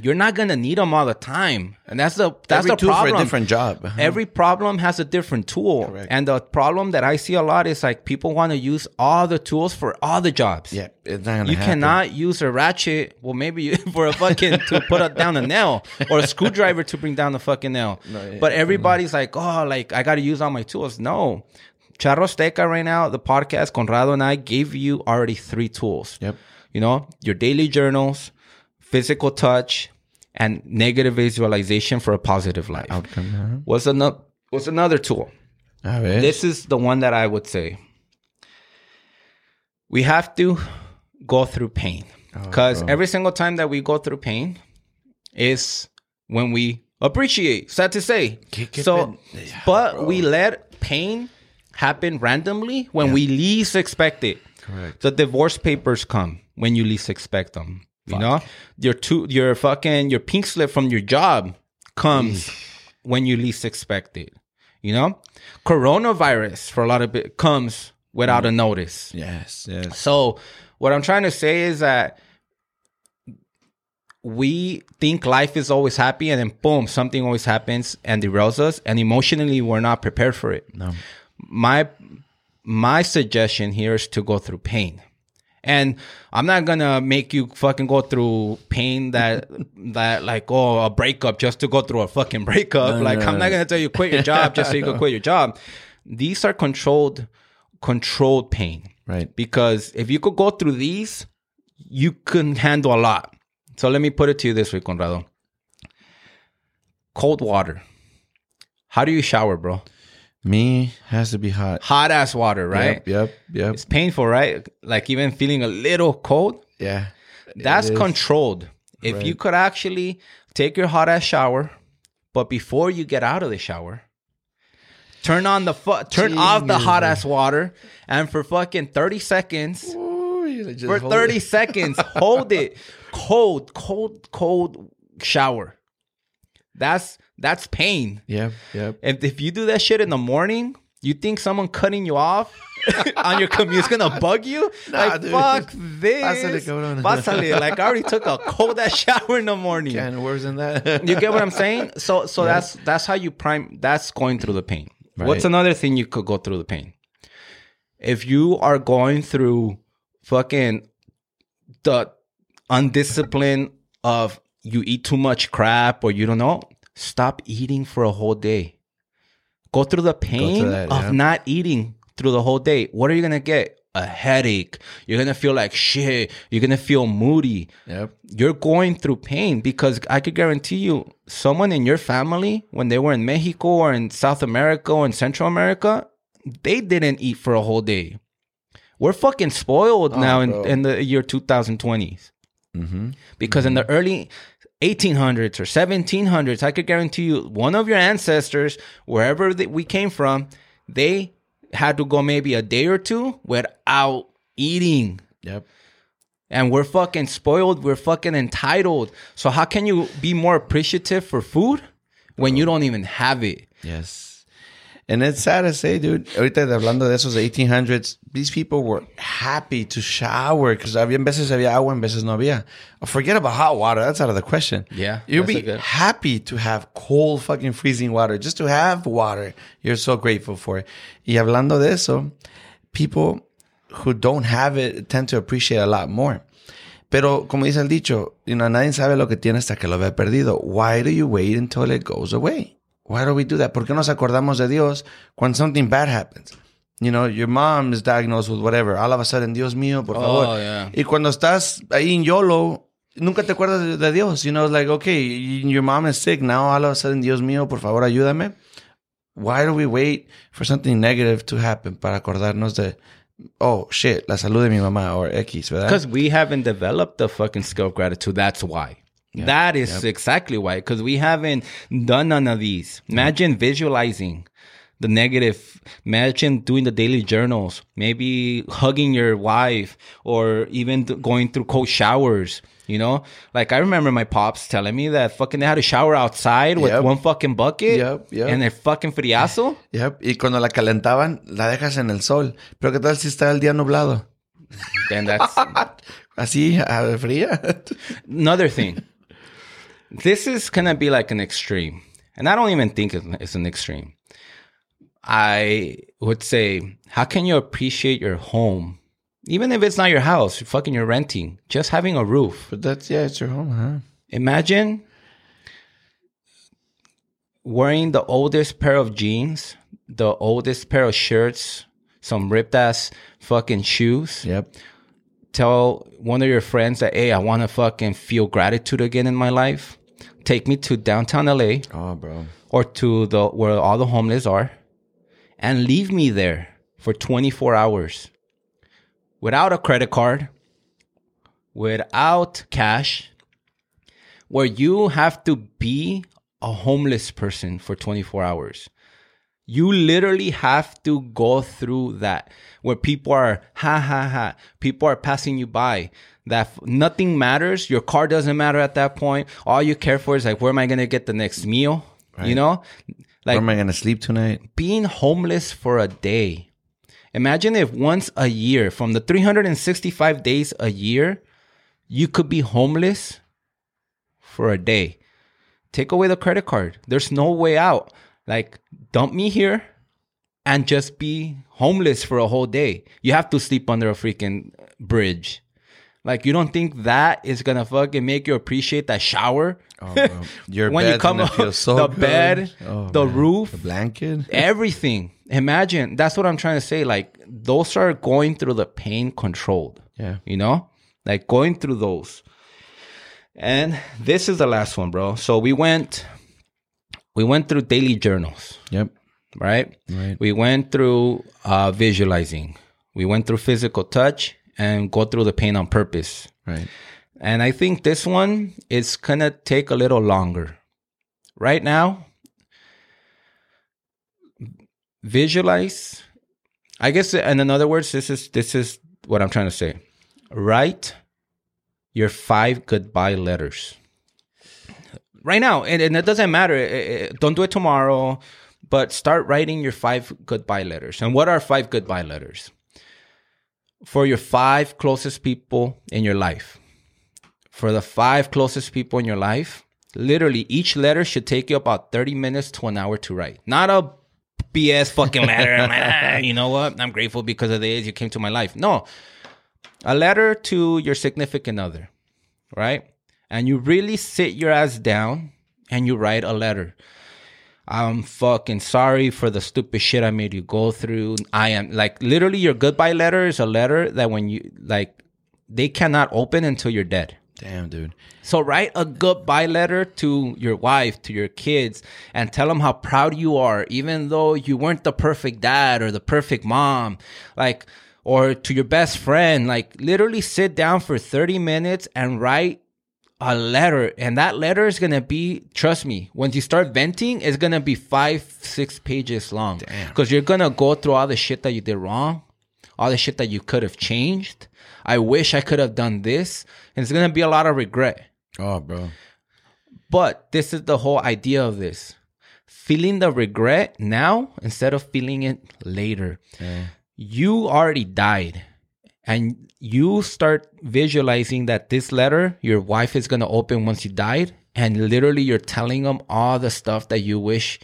You're not gonna need them all the time, and that's the that's Every the tool problem. for a different job. Uh-huh. Every problem has a different tool, Correct. and the problem that I see a lot is like people want to use all the tools for all the jobs. yeah, it's not gonna You happen. cannot use a ratchet. Well, maybe you, for a fucking to put a, down a nail or a screwdriver to bring down the fucking nail. yeah, but everybody's like, oh, like I got to use all my tools. No, Charro Azteca right now, the podcast, Conrado and I gave you already three tools. Yep. You know, your daily journals, physical touch, and negative visualization for a positive life. Outcome. Uh-huh. What's another? What's another tool? This is the one that I would say. We have to go through pain. Because bro. every single time that we go through pain is when we appreciate. Sad to say. Que so, Yeah, but we let pain happen randomly when we least expect it. Correct. The divorce papers come when you least expect them. You know, your two, your fucking, your pink slip from your job comes when you least expect it. You know, coronavirus for a lot of it comes without mm. a notice. Yes, yes. So what I'm trying to say is that we think life is always happy and then boom, something always happens and derails us and emotionally we're not prepared for it. No. My my suggestion here is to go through pain. And I'm not gonna make you fucking go through pain that that like oh a breakup just to go through a fucking breakup. No, like no, I'm no. not gonna tell you quit your job just so you can quit your job. These are controlled controlled pain. Right. Because if you could go through these, you can handle a lot. So let me put it to you this way, Conrado. Cold water. How do you shower, bro? Me has to be hot. Hot ass water, right? Yep, yep, yep. It's painful, right? Like even feeling a little cold. Yeah. That's controlled. If you could actually take your hot ass shower, but before you get out of the shower, turn on the fu- turn off the hot ass water, and for fucking thirty seconds, Ooh, for 30 it. seconds hold it cold cold cold shower that's that's pain Yep, yep. if, if you do that shit in the morning you think someone cutting you off on your commute is gonna bug you Nah, like dude. fuck this Pásale, cabrón. Pásale. like i already took a cold ass shower in the morning And worse than that. you get what i'm saying so so that's that's how you prime that's going through the pain what's another thing you could go through the pain if you are going through fucking the undiscipline of you eat too much crap or you don't know stop eating for a whole day. Go through the pain that, of yeah. not eating through the whole day. What are you gonna get? A headache. You're gonna feel like shit. You're gonna feel moody. Yep. you're going through pain because I could guarantee you, someone in your family, when they were in Mexico or in South America or in Central America, they didn't eat for a whole day. We're fucking spoiled now in, in the year 2020s Mm-hmm. because in the early 1800s or 1700s, I could guarantee you, one of your ancestors, wherever that we came from, they had to go maybe a day or two without eating Yep. and we're fucking spoiled. We're fucking entitled. So how can you be more appreciative for food when you don't even have it? Yes. And it's sad to say, dude, ahorita hablando de esos 1800s, these people were happy to shower because había veces había agua, en veces no había. Forget about hot water. That's out of the question. Yeah, You'd be happy to have cold fucking freezing water. Just to have water. You're so grateful for it. Y hablando de eso, people who don't have it tend to appreciate a lot more. Pero como dice el dicho, you know, nadie sabe lo que tiene hasta que lo ve perdido. Why do you wait until it goes away? Why do we do that? ¿Por qué nos acordamos de Dios when something bad happens? You know, your mom is diagnosed with whatever. All of a sudden, Dios mío, por oh, favor. Oh, yeah. Y cuando estás ahí en YOLO, nunca te acuerdas de, de Dios. You know, it's like, okay, your mom is sick. Now all of a sudden, Dios mío, por favor, ayúdame. Why do we wait for something negative to happen para acordarnos de, oh, shit, la salud de mi mamá or X, ¿verdad? Because we haven't developed the fucking skill of gratitude. That's why. That is exactly why. Because we haven't done none of these. Imagine visualizing the negative. Imagine doing the daily journals. Maybe hugging your wife or even going through cold showers. You know, like I remember my pops telling me that fucking they had to shower outside with Yep. one fucking bucket Yep, yep. and a fucking friazo. Yep. Y cuando la calentaban, la dejas en el sol. Pero ¿qué tal si está el día nublado? then that's Así, a fría. another thing. This is gonna be like an extreme, and I don't even think it's- an extreme. I would say, how can you appreciate your home, even if it's not your house? Fucking, you're renting, just having a roof. but that's, yeah, it's your home, huh? Imagine wearing the oldest pair of jeans, the oldest pair of shirts, some ripped ass fucking shoes Yep. tell one of your friends that, hey, I want to fucking feel gratitude again in my life. Take me to downtown LA Oh, bro. or to the where all the homeless are and leave me there for 24 hours without a credit card, without cash, where you have to be a homeless person for 24 hours. You literally have to go through that where people are ha ha ha. People are passing you by. That nothing matters. Your car doesn't matter at that point. All you care for is like, where am I gonna get the next meal? You know, Like Where am I gonna sleep tonight? being homeless for a day. Imagine if once a year, from the 365 days a year, you could be homeless for a day. Take away the credit card. There's no way out. Like, dump me here and just be homeless for a whole day. You have to sleep under a freaking bridge. Like, you don't think that is gonna fucking make you appreciate that shower? Oh. Your when you come up, so the good. bed, Oh, the man. roof, the blanket. everything. Imagine that's what I'm trying to say. Like those are going through the pain controlled. Yeah. You know, like going through those. And this is the last one, bro. So we went, we went through daily journals, Yep. right? Right. We went through uh, visualizing. We went through physical touch and go through the pain on purpose. Right. And I think this one is gonna take a little longer. Right now, visualize. I guess, and in other words, this is this is what I'm trying to say. Write your five goodbye letters right now, and, and it doesn't matter. Eh, eh, Don't do it tomorrow, but start writing your five goodbye letters. And what are five goodbye letters? For your five closest people in your life for the five closest people in your life, literally each letter should take you about 30 minutes to an hour to write. Not a BS fucking letter. "Ah, you know what? I'm grateful because of the days you came to my life. No. A letter to your significant other, right? And you really sit your ass down and you write a letter. I'm fucking sorry for the stupid shit I made you go through. I am like literally your goodbye letter is a letter that when you like they cannot open until you're dead. Damn, dude. So write a goodbye letter to your wife, to your kids, and tell them how proud you are, even though you weren't the perfect dad or the perfect mom, like, or to your best friend. Like, literally sit down for 30 minutes and write a letter. And that letter is to be, trust me, once you start venting, it's to be five, six pages long. Because you're to go through all the shit that you did wrong, all the shit that you could have changed. I wish I could have done this. And it's to be a lot of regret. Oh, bro. But this is the whole idea of this. Feeling the regret now instead of feeling it later. You already died. And you start visualizing that this letter your wife is going to open once you died. And literally, you're telling them all the stuff that you wish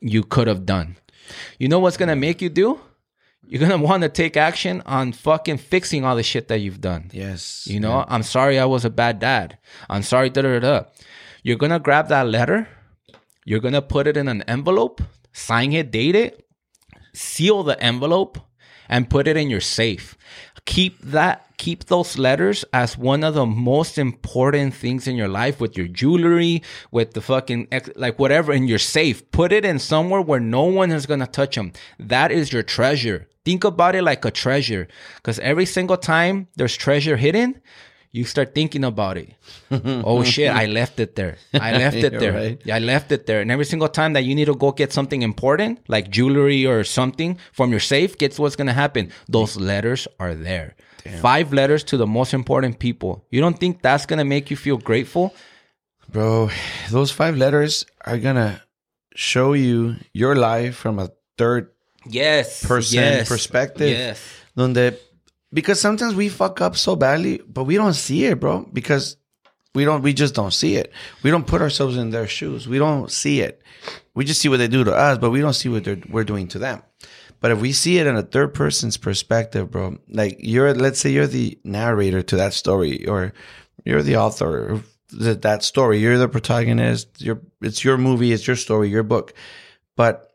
you could have done. You know what's going to make you do? You're going to want to take action on fucking fixing all the shit that you've done. Yes. You know, I'm sorry I was a bad dad. I'm sorry, da da da. You're gonna grab that letter, you're gonna put it in an envelope, sign it, date it, seal the envelope, and put it in your safe. Keep that, keep those letters as one of the most important things in your life with your jewelry, with the fucking, like whatever in your safe. Put it in somewhere where no one is gonna touch them. That is your treasure. Think about it like a treasure. Cause every single time there's treasure hidden, you start thinking about it. oh shit, I left it there. I left it there. right. Yeah, I left it there. And every single time that you need to go get something important, like jewelry or something from your safe, guess what's gonna happen? Those letters are there. Five letters to the most important people. You don't think that's gonna make you feel grateful? Bro, those five letters are gonna show you your life from a third Yes. person yes, perspective. Yes. Donde, because sometimes we fuck up so badly, but we don't see it, bro. Because we don't, we just don't see it. We don't put ourselves in their shoes. We don't see it. We just see what they do to us, but we don't see what they're, we're doing to them. But if we see it in a third person's perspective, bro, like you're, let's say you're the narrator to that story, or you're the author of that story. You're the protagonist. You're, it's your movie. It's your story, your book. But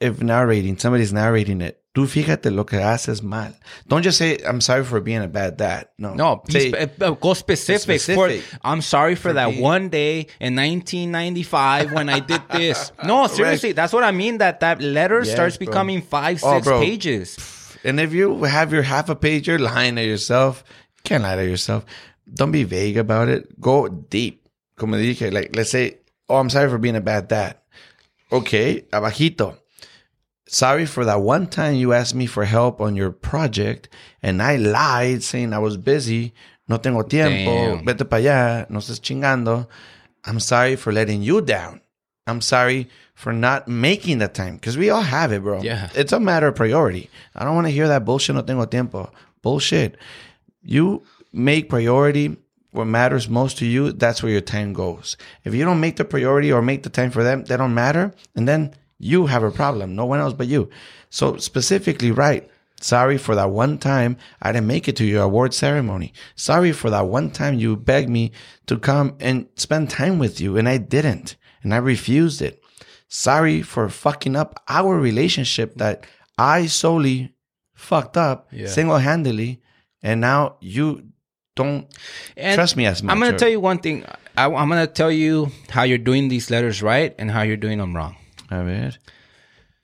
if narrating, somebody's narrating it, tú fíjate lo que haces mal. Don't just say, I'm sorry for being a bad dad. No. No, Say, spe- uh, go specific. Specific. For, I'm sorry for, that being- one day in 1995 when I did this. No, seriously, that's what I mean. That that letter Yes, starts bro. becoming five, Oh, six bro. pages. and if you have your half a page, you're lying to yourself. You can't lie to yourself. Don't be vague about it. Go deep. Como dije, like, let's say, oh, I'm sorry for being a bad dad. Okay, abajito. Sorry for that one time you asked me for help on your project and I lied saying I was busy. No tengo tiempo. Damn. Vete para allá. No estés chingando. I'm sorry for letting you down. I'm sorry for not making the time because we all have it, bro. Yeah. It's a matter of priority. I don't want to hear that bullshit. No tengo tiempo. Bullshit. You make priority what matters most to you. That's where your time goes. If you don't make the priority or make the time for them, they don't matter. And then you have a problem. No one else but you. So specifically, right. Sorry for that one time I didn't make it to your award ceremony. Sorry for that one time you begged me to come and spend time with you and I didn't and I refused it. Sorry for fucking up our relationship that I solely fucked up Yeah. single handedly and now you don't And trust me as much. I'm gonna tell you one thing. I, I'm gonna tell you how you're doing these letters right and how you're doing them wrong. A ver.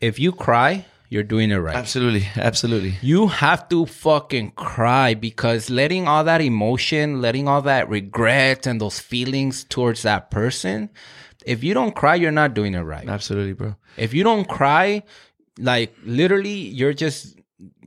If you cry, you're doing it right. Absolutely, absolutely. You have to fucking cry because letting all that emotion, letting all that regret and those feelings towards that person, if you don't cry, you're not doing it right. Absolutely, bro. If you don't cry, like literally, you're just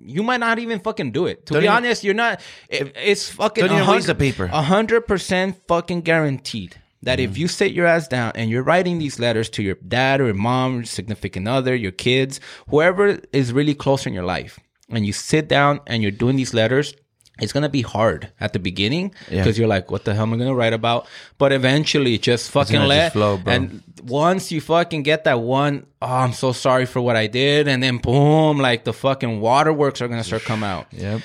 you might not even fucking do it. To Don't be even- honest, you're not. It, it's fucking Don't even waste the paper. A hundred percent fucking guaranteed that if mm-hmm. you sit your ass down and you're writing these letters to your dad or your mom, significant other, your kids, whoever is really close in your life, and you sit down and you're doing these letters. It's gonna be hard at the beginning Yeah. because you're like, "What the hell am I gonna write about?" But eventually, just fucking let just flow, bro. and once you fucking get that one, oh, I'm so sorry for what I did, and then boom, like the fucking waterworks are gonna start come out. Yep.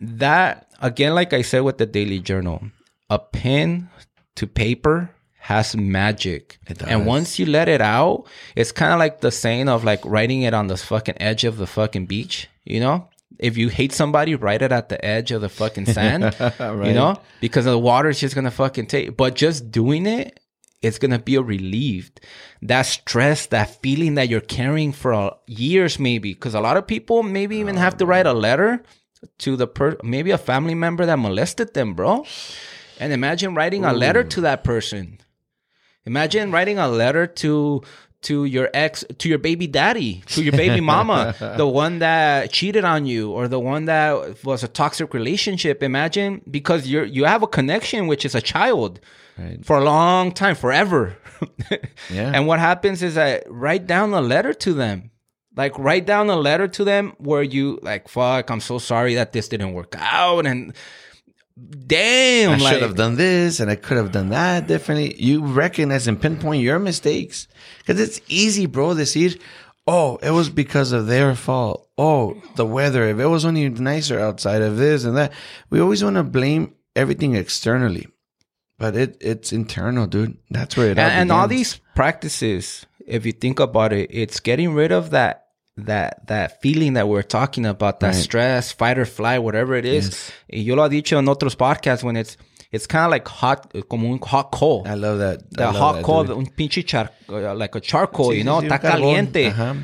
That again, like I said with the daily journal, a pen to paper has magic. And once you let it out, it's kind of like the saying of like writing it on the fucking edge of the fucking beach, you know? If you hate somebody, write it at the edge of the fucking sand, you know? Because the water is just gonna fucking take. But just doing it, it's gonna be a relieved. That stress, that feeling that you're carrying for years, maybe. Because a lot of people maybe even have to write a letter to the per, maybe a family member that molested them, bro. And imagine writing a letter to that person. Imagine writing a letter to to your ex, to your baby daddy, to your baby mama, the one that cheated on you, or the one that was a toxic relationship. Imagine because you're you have a connection, which is a child, Right. for a long time, forever. Yeah. And what happens is i write down a letter to them. Like write down a letter to them where you like, fuck, I'm so sorry that this didn't work out, and damn, I like, should have done this and I could have done that differently. You recognize and pinpoint your mistakes. Because it's easy, bro, decir, oh, it was because of their fault. Oh, the weather. If it was only nicer outside of this and that. We always want to blame everything externally. But it it's internal, dude. That's where it all and, and all these practices if you think about it it's getting rid of that that that feeling that we're talking about that Right. stress fight or flight whatever it is y yo lo he dicho en otros podcasts when it's it's kind of like hot como un hot coal I love that. I the love hot that, coal dude. un pinche char, uh, like a charcoal Sí, you know sí, está caliente Ajá.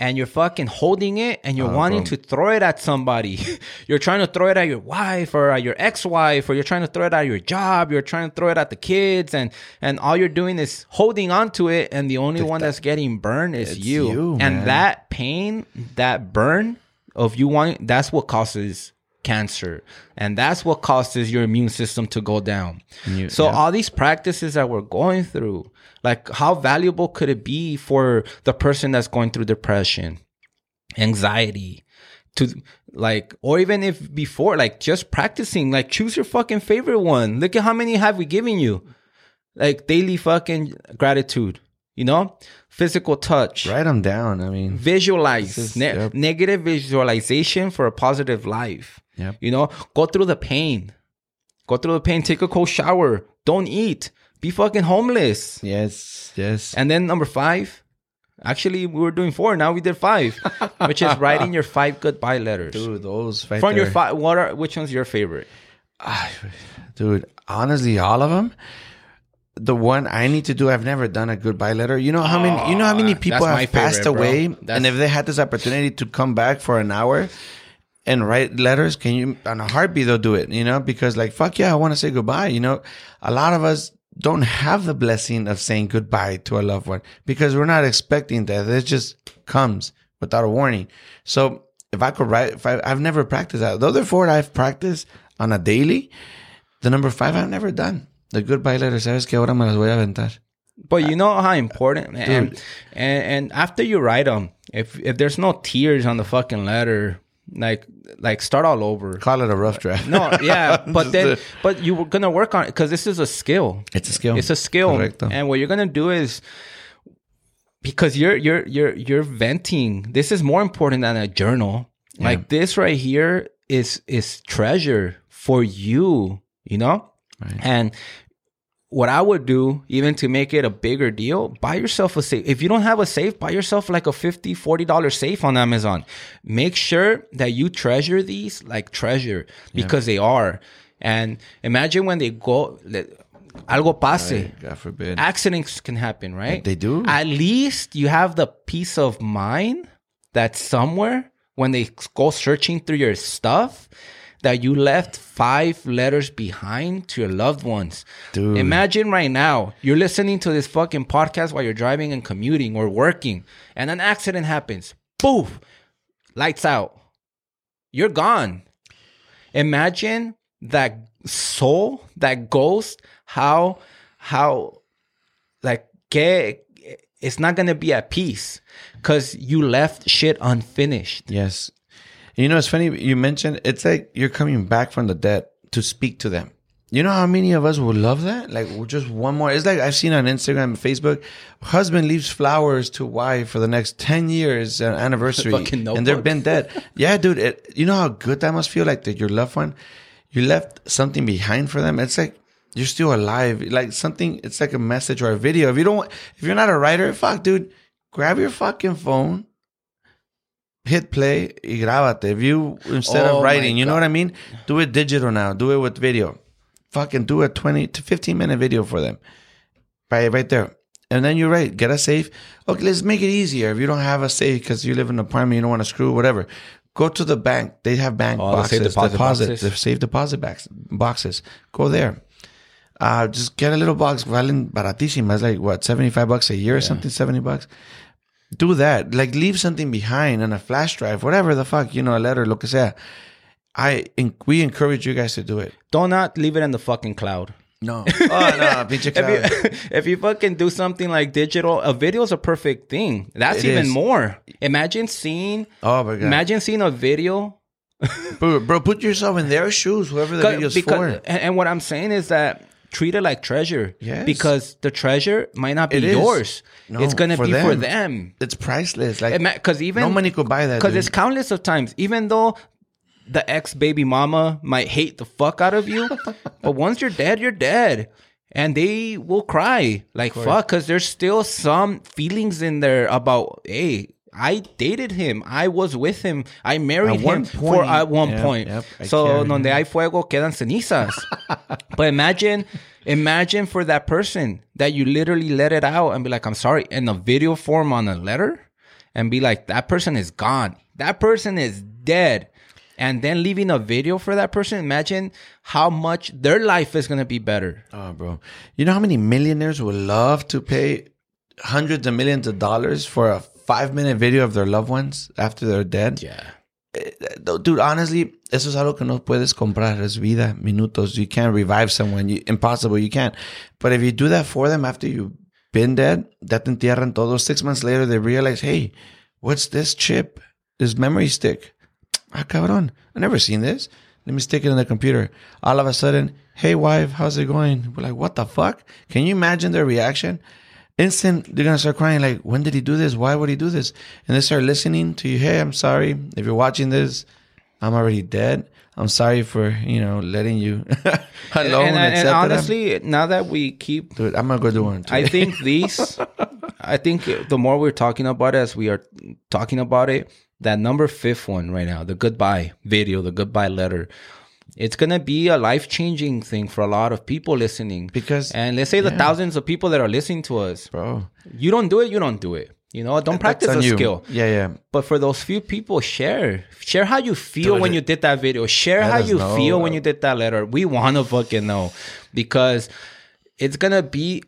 And you're fucking holding it and you're Oh, wanting bro. to throw it at somebody. you're trying to throw it at your wife or at your ex-wife or you're trying to throw it at your job. You're trying to throw it at the kids and and all you're doing is holding on to it and the only one that's getting burned is you. you, and man. that pain, that burn of you wanting that's what causes cancer and that's what causes your immune system to go down. you- so yeah. all these practices that we're going through, like how valuable could it be for the person that's going through depression, anxiety, to like, or even if before, like just practicing, like choose your fucking favorite one. Look at how many have we given you, like daily fucking gratitude, you know, physical touch, Write them down. I mean, visualize is- ne- yep. negative visualization for a positive life. Yep. You know, go through the pain. Go through the pain. Take a cold shower. Don't eat. Be fucking homeless. yes, yes. And then number five. Actually, we were doing four. Now we did five, which is writing your five goodbye letters. Dude, those right From your five, what are which one's your favorite? Ah, dude, honestly, all of them. The one I need to do, I've never done a goodbye letter. You know how many? You know how many Oh, people have passed favorite, bro. away, and if they had this opportunity to come back for an hour and write letters, can you on a heartbeat they'll do it? You know, because like fuck yeah, I want to say goodbye. You know, a lot of us don't have the blessing of saying goodbye to a loved one because we're not expecting that. It just comes without a warning. So if I could write, if I, I've never practiced that. The other four I've practiced on a daily. The number five I've never done. The goodbye letter. ¿Sabes que ahora me las voy a aventar? But you know how important, and, and and after you write them, if if there's no tears on the fucking letter, like like start all over. Call it a rough draft. No, yeah, but then but you were gonna work on it because this is a skill. It's a skill. It's a skill, Correcto. and what you're gonna do is because you're you're you're you're venting. This is more important than a journal. Like this right here is is treasure for you. You know, Right. and what I would do, even to make it a bigger deal, buy yourself a safe. If you don't have a safe, buy yourself like a $50, $40 safe on Amazon. Make sure that you treasure these like treasure because they are. And imagine when they go, algo pase. God forbid. Accidents can happen, right? They do. At least you have the peace of mind that somewhere when they go searching through your stuff, that you left five letters behind to your loved ones. Dude. Imagine right now you're listening to this fucking podcast while you're driving and commuting or working, and an accident happens. Poof, lights out. You're gone. Imagine that soul, that ghost, how, how, like, que, it's not gonna be at peace because you left shit unfinished. Yes. You know, it's funny you mentioned it's like you're coming back from the dead to speak to them. You know how many of us would love that? Like just one more. It's like I've seen on Instagram and Facebook, husband leaves flowers to wife for the next 10 years uh, anniversary and they've been dead. yeah, dude, it, you know how good that must feel like that your loved one, you left something behind for them. It's like you're still alive. Like something, it's like a message or a video. If you don't, if you're not a writer, fuck, dude, grab your fucking phone, hit play y grábate. If you, instead Oh of writing, you know what I mean? Do it digital now. Do it with video. Fucking do a 20 to 15 minute video for them. Right, right there. And then you're right. Get a safe. Okay, let's make it easier. If you don't have a safe because you live in an apartment, you don't want to screw, whatever. Go to the bank. They have bank Oh, boxes, safe deposit boxes. the safe deposit box, boxes. Go there. Uh, just get a little box. Valen baratísima. It's like what, 75 bucks a year or something, 70 bucks. Do that. Like leave something behind on a flash drive, whatever the fuck, you know, a letter, lo que sea. I, we encourage you guys to do it. Do not leave it in the fucking cloud. No. Oh, no, If you if you fucking do something like digital, a video is a perfect thing. That's It even is. more. Imagine seeing Oh my God. imagine seeing a video Bro, bro, put yourself in their shoes, whoever the video's because for. and, and what I'm saying is that treat it like treasure. Yes. Because the treasure might not be It yours. No, it's gonna for be for them. them. It's priceless. Like Because even no money could buy that. Because it's countless of times, even though the ex baby mama might hate the fuck out of you, but once you're dead, you're dead. And they will cry like fuck because there's still some feelings in there about, hey, I dated him. I was with him. I married At him one for point. at one Yep, point. yep, so donde him. hay fuego quedan cenizas. but imagine, imagine for that person that you literally let it out and be like, I'm sorry, in a video form on a letter, and be like, that person is gone. That person is dead. And then leaving a video for that person. Imagine how much their life is gonna be better. Oh, bro. You know how many millionaires would love to pay hundreds of millions of dollars for a five minute video of their loved ones after they're dead? Yeah. Dude, honestly, eso es algo que no puedes comprar. Es vida, minutos. You can't revive someone. You, impossible. You can't. But if you do that for them after you've been dead, ya te entierran todos. Six months later, they realize, hey, what's this chip? This memory stick. Ah, cabrón. i never seen this. Let me stick it in the computer. All of a sudden, hey, wife, how's it going? We're like, what the fuck? Can you imagine their reaction? Instant, they're gonna start crying. Like, when did he do this? Why would he do this? And they start listening to you. Hey, I'm sorry if you're watching this. I'm already dead. I'm sorry for you know letting you alone. and, and, and honestly, now that we keep dude, I'm gonna go do one. I think these, I think the more we're talking about it, as we are talking about it, that number fifth one right now, the goodbye video, the goodbye letter, it's gonna be a life changing thing for a lot of people listening. Because- and let's say the yeah. thousands of people that are listening to us, bro. you don't do it, you don't do it. You know, don't practice a you. skill. Yeah, yeah. But for those few people, share. Share how you feel Dude, when you did that video. Share how you know, feel bro. when you did that letter. We want to fucking know because it's going to be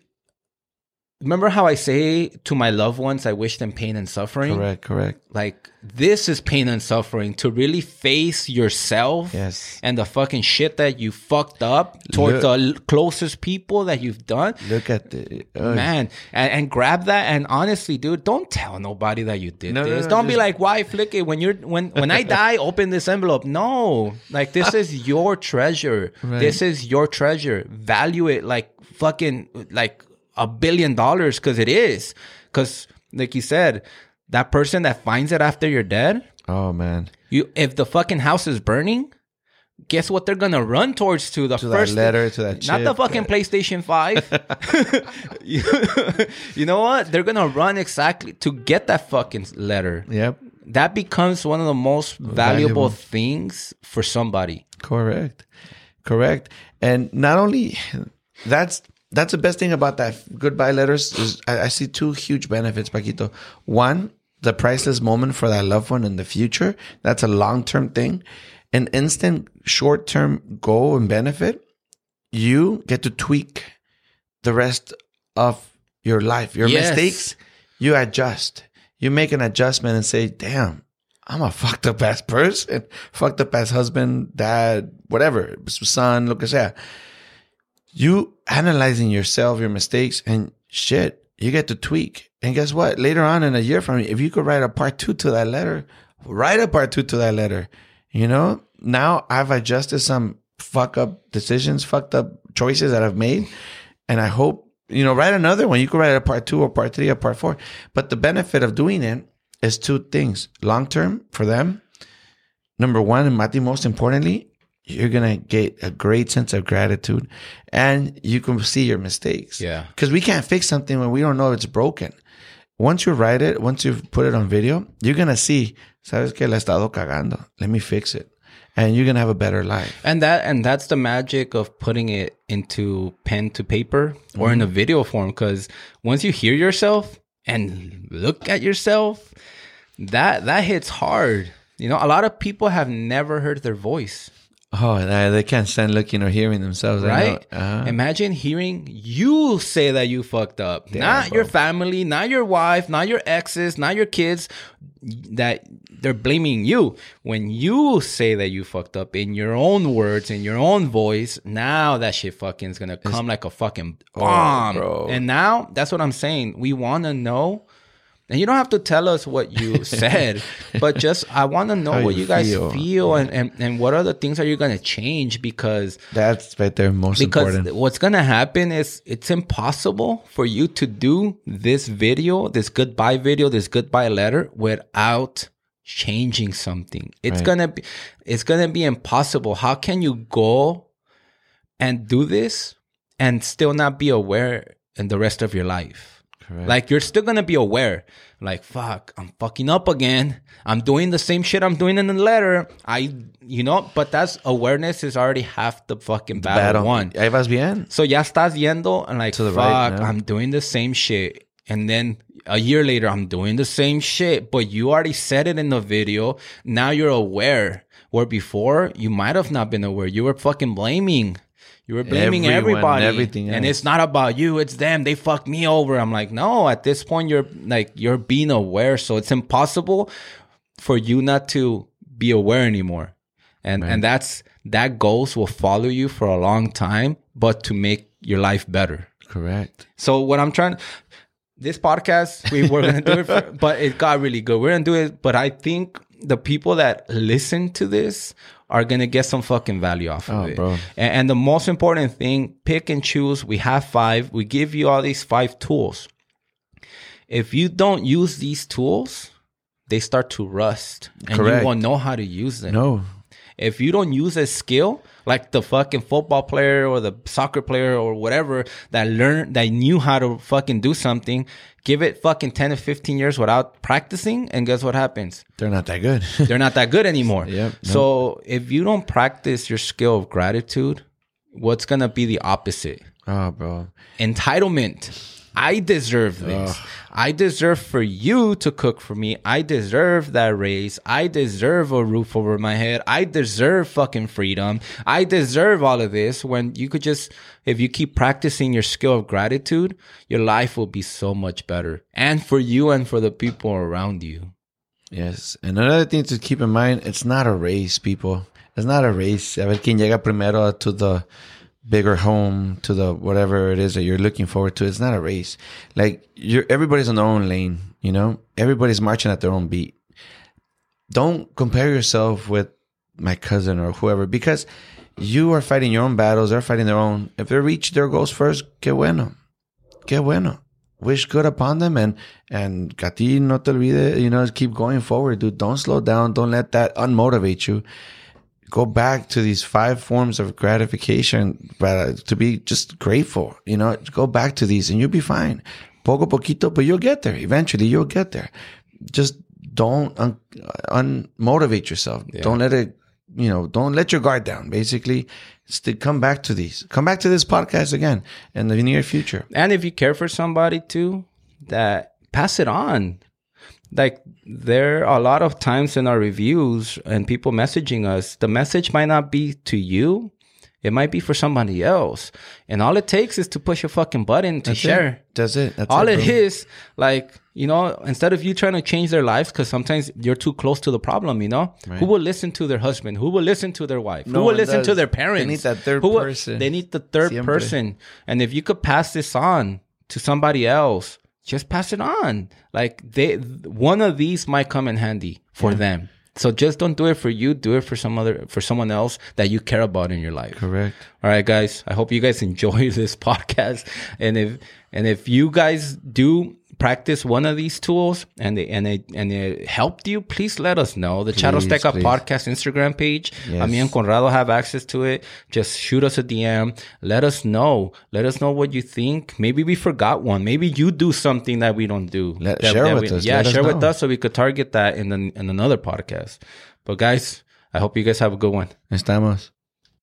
remember how I say to my loved ones, I wish them pain and suffering. Correct, correct. Like this is pain and suffering to really face yourself Yes. and the fucking shit that you fucked up towards Look- the closest people that you've done. Look at the uh, Man, and, and grab that. And honestly, dude, don't tell nobody that you did No, no, this. no, don't be like, "Why flick it when you're when when I die? Open this envelope." No, like this is your treasure. This is your treasure. Value it like fucking like a billion dollars because it is. Because like you said, that person that finds it after you're dead, Oh man. you if the fucking house is burning. Guess what they're gonna run towards to the To first letter, to that not the fucking PlayStation 5. you, you know what? They're gonna run exactly to get that fucking letter. Yep. That becomes one of the most valuable, Valuable. things for somebody. Correct. Correct. And not only that's that's the best thing about that goodbye letters is I, I see two huge benefits, Paquito. One, the priceless moment for that loved one in the future. That's a long term thing. An instant short term goal and benefit. You get to tweak the rest of your life. Your Yes. mistakes, you adjust. You make an adjustment and say, damn, I'm a fucked up ass person, fucked up ass husband, dad, whatever, son, look at sea. You analyzing yourself, your mistakes, and shit, you get to tweak. And guess what? Later on in a year from if you could write a part two to that letter, write a part two to that letter. You know, now I've adjusted some fuck up decisions, fucked up choices that I've made. And I hope, you know, write another one. You could write a part two or part three or part four. But the benefit of doing it is two things long term for them. Number one, and Mati, most importantly, you're going to get a great sense of gratitude and you can see your mistakes. Yeah. Because we can't fix something when we don't know it's broken. Once you write it, once you put it on video, you're going to see, sabes que la he estado cagando. Let me fix it. And you're going to have a better life. And that and that's the magic of putting it into pen to paper or in a Mm-hmm. video form. Because once you hear yourself and look at yourself, that that hits hard. You know, a lot of people have never heard their voice. Oh, they they can't stand looking or hearing themselves. Right? Uh-huh. Imagine hearing you say that you fucked up. not bro. your family, not your wife, not your exes, not your kids. That they're blaming you. When you say that you fucked up in your own words, in your own voice, now that shit fucking is gonna come like a fucking bomb. Oh, bro. And now that's what I'm saying. We wanna know. And you don't have to tell us what you said, but just I want to know How what you guys feel. feel, and, and, and what are the things are you going to change because That's right there, most because important. what's gonna happen is it's impossible for you to do this video, this goodbye video, this goodbye letter without changing something. It's Right. gonna be it's gonna be impossible. How can you go and do this and still not be aware in the rest of your life? Correct. Like you're still gonna be aware. Like fuck, I'm fucking up again. I'm doing the same shit I'm doing in the letter. I, you know, but that's awareness is already half the fucking battle, Battle. won. Ahí vas bien. So ya estás yendo and like To the fuck, right. I'm doing the same shit. And then a year later, I'm doing the same shit, but you already said it in the video. Now you're aware. Where before you might have not been aware. You were fucking blaming. You were blaming Everyone, everybody. everything And it's not about you. It's them. They fucked me over. I'm like, no, at this point, you're like, you're being aware. So it's impossible for you not to be aware anymore. And, and that's, that goals will follow you for a long time, but to make your life better. Correct. So what I'm trying, this podcast, we were going to do it, for, but it got really good. We're to do it. But I think the people that listen to this are to get some fucking value off of Oh, it. bro. And, and the most important thing, pick and choose. We have five. We give you all these five tools. If you don't use these tools, they start to rust and Correct. you won't know how to use them. No. If you don't use a skill, like the fucking football player or the soccer player or whatever that learned that knew how to fucking do something, give it fucking 10 to 15 years without practicing, and guess what happens? They're not that good. They're not that good anymore. Yep, So if you don't practice your skill of gratitude, what's gonna be the opposite? oh, bro. Entitlement. I deserve this. I deserve for you to cook for me. I deserve that raise. I deserve a roof over my head. I deserve fucking freedom. I deserve all of this when you could just, if you keep practicing your skill of gratitude, your life will be so much better. And for you and for the people around you. Yes. And another thing to keep in mind, it's not a race, people. It's not a race. A ver quién llega primero to the bigger home, to the whatever it is that you're looking forward to. It's not a race. Like you're everybody's on their own lane, you know? Everybody's marching at their own beat. Don't compare yourself with my cousin or whoever because you are fighting your own battles, they're fighting their own. If they reach their goals first, que bueno. Que bueno wish good upon them and and Gati no te olvide, you know, keep going forward, dude. Don't slow down. Don't let that unmotivate you. Go back to these five forms of gratification but uh, to be just grateful. You know, go back to these and you'll be fine. Poco poquito, but you'll get there. Eventually, you'll get there. Just don't un- uh, unmotivate yourself. Yeah. Don't let it you know, don't let your guard down. Basically, to come back to these, come back to this podcast again in the near future. And if you care for somebody too, that pass it on. Like there are a lot of times in our reviews and people messaging us, the message might not be to you, it might be for somebody else. And all it takes is to push a fucking button to That's share. It. That's it. That's all it, it is, like, you know, instead of you trying to change their lives, because sometimes you're too close to the problem, you know? Right. Who will listen to their husband? Who will listen to their wife? No Who will listen does. to their parents? They need that third will, person. They need the third Siempre. person. And if you could pass this on to somebody else, just pass it on. Like they, one of these might come in handy for yeah. them. So just don't do it for you. Do it for some other, for someone else that you care about in your life. Correct. All right, guys. I hope you guys enjoy this podcast. And if, and if you guys do practice one of these tools and they, and it and it helped you, please let us know. The Charro Azteca podcast Instagram page. Yes. me and Conrado have access to it. Just shoot us a DM. Let us know. Let us know what you think. Maybe we forgot one. Maybe you do something that we don't do. Let, that, share that with we, us. Yeah, let share us with us so we could target that in the, in another podcast. But guys, I hope you guys have a good one. Estamos.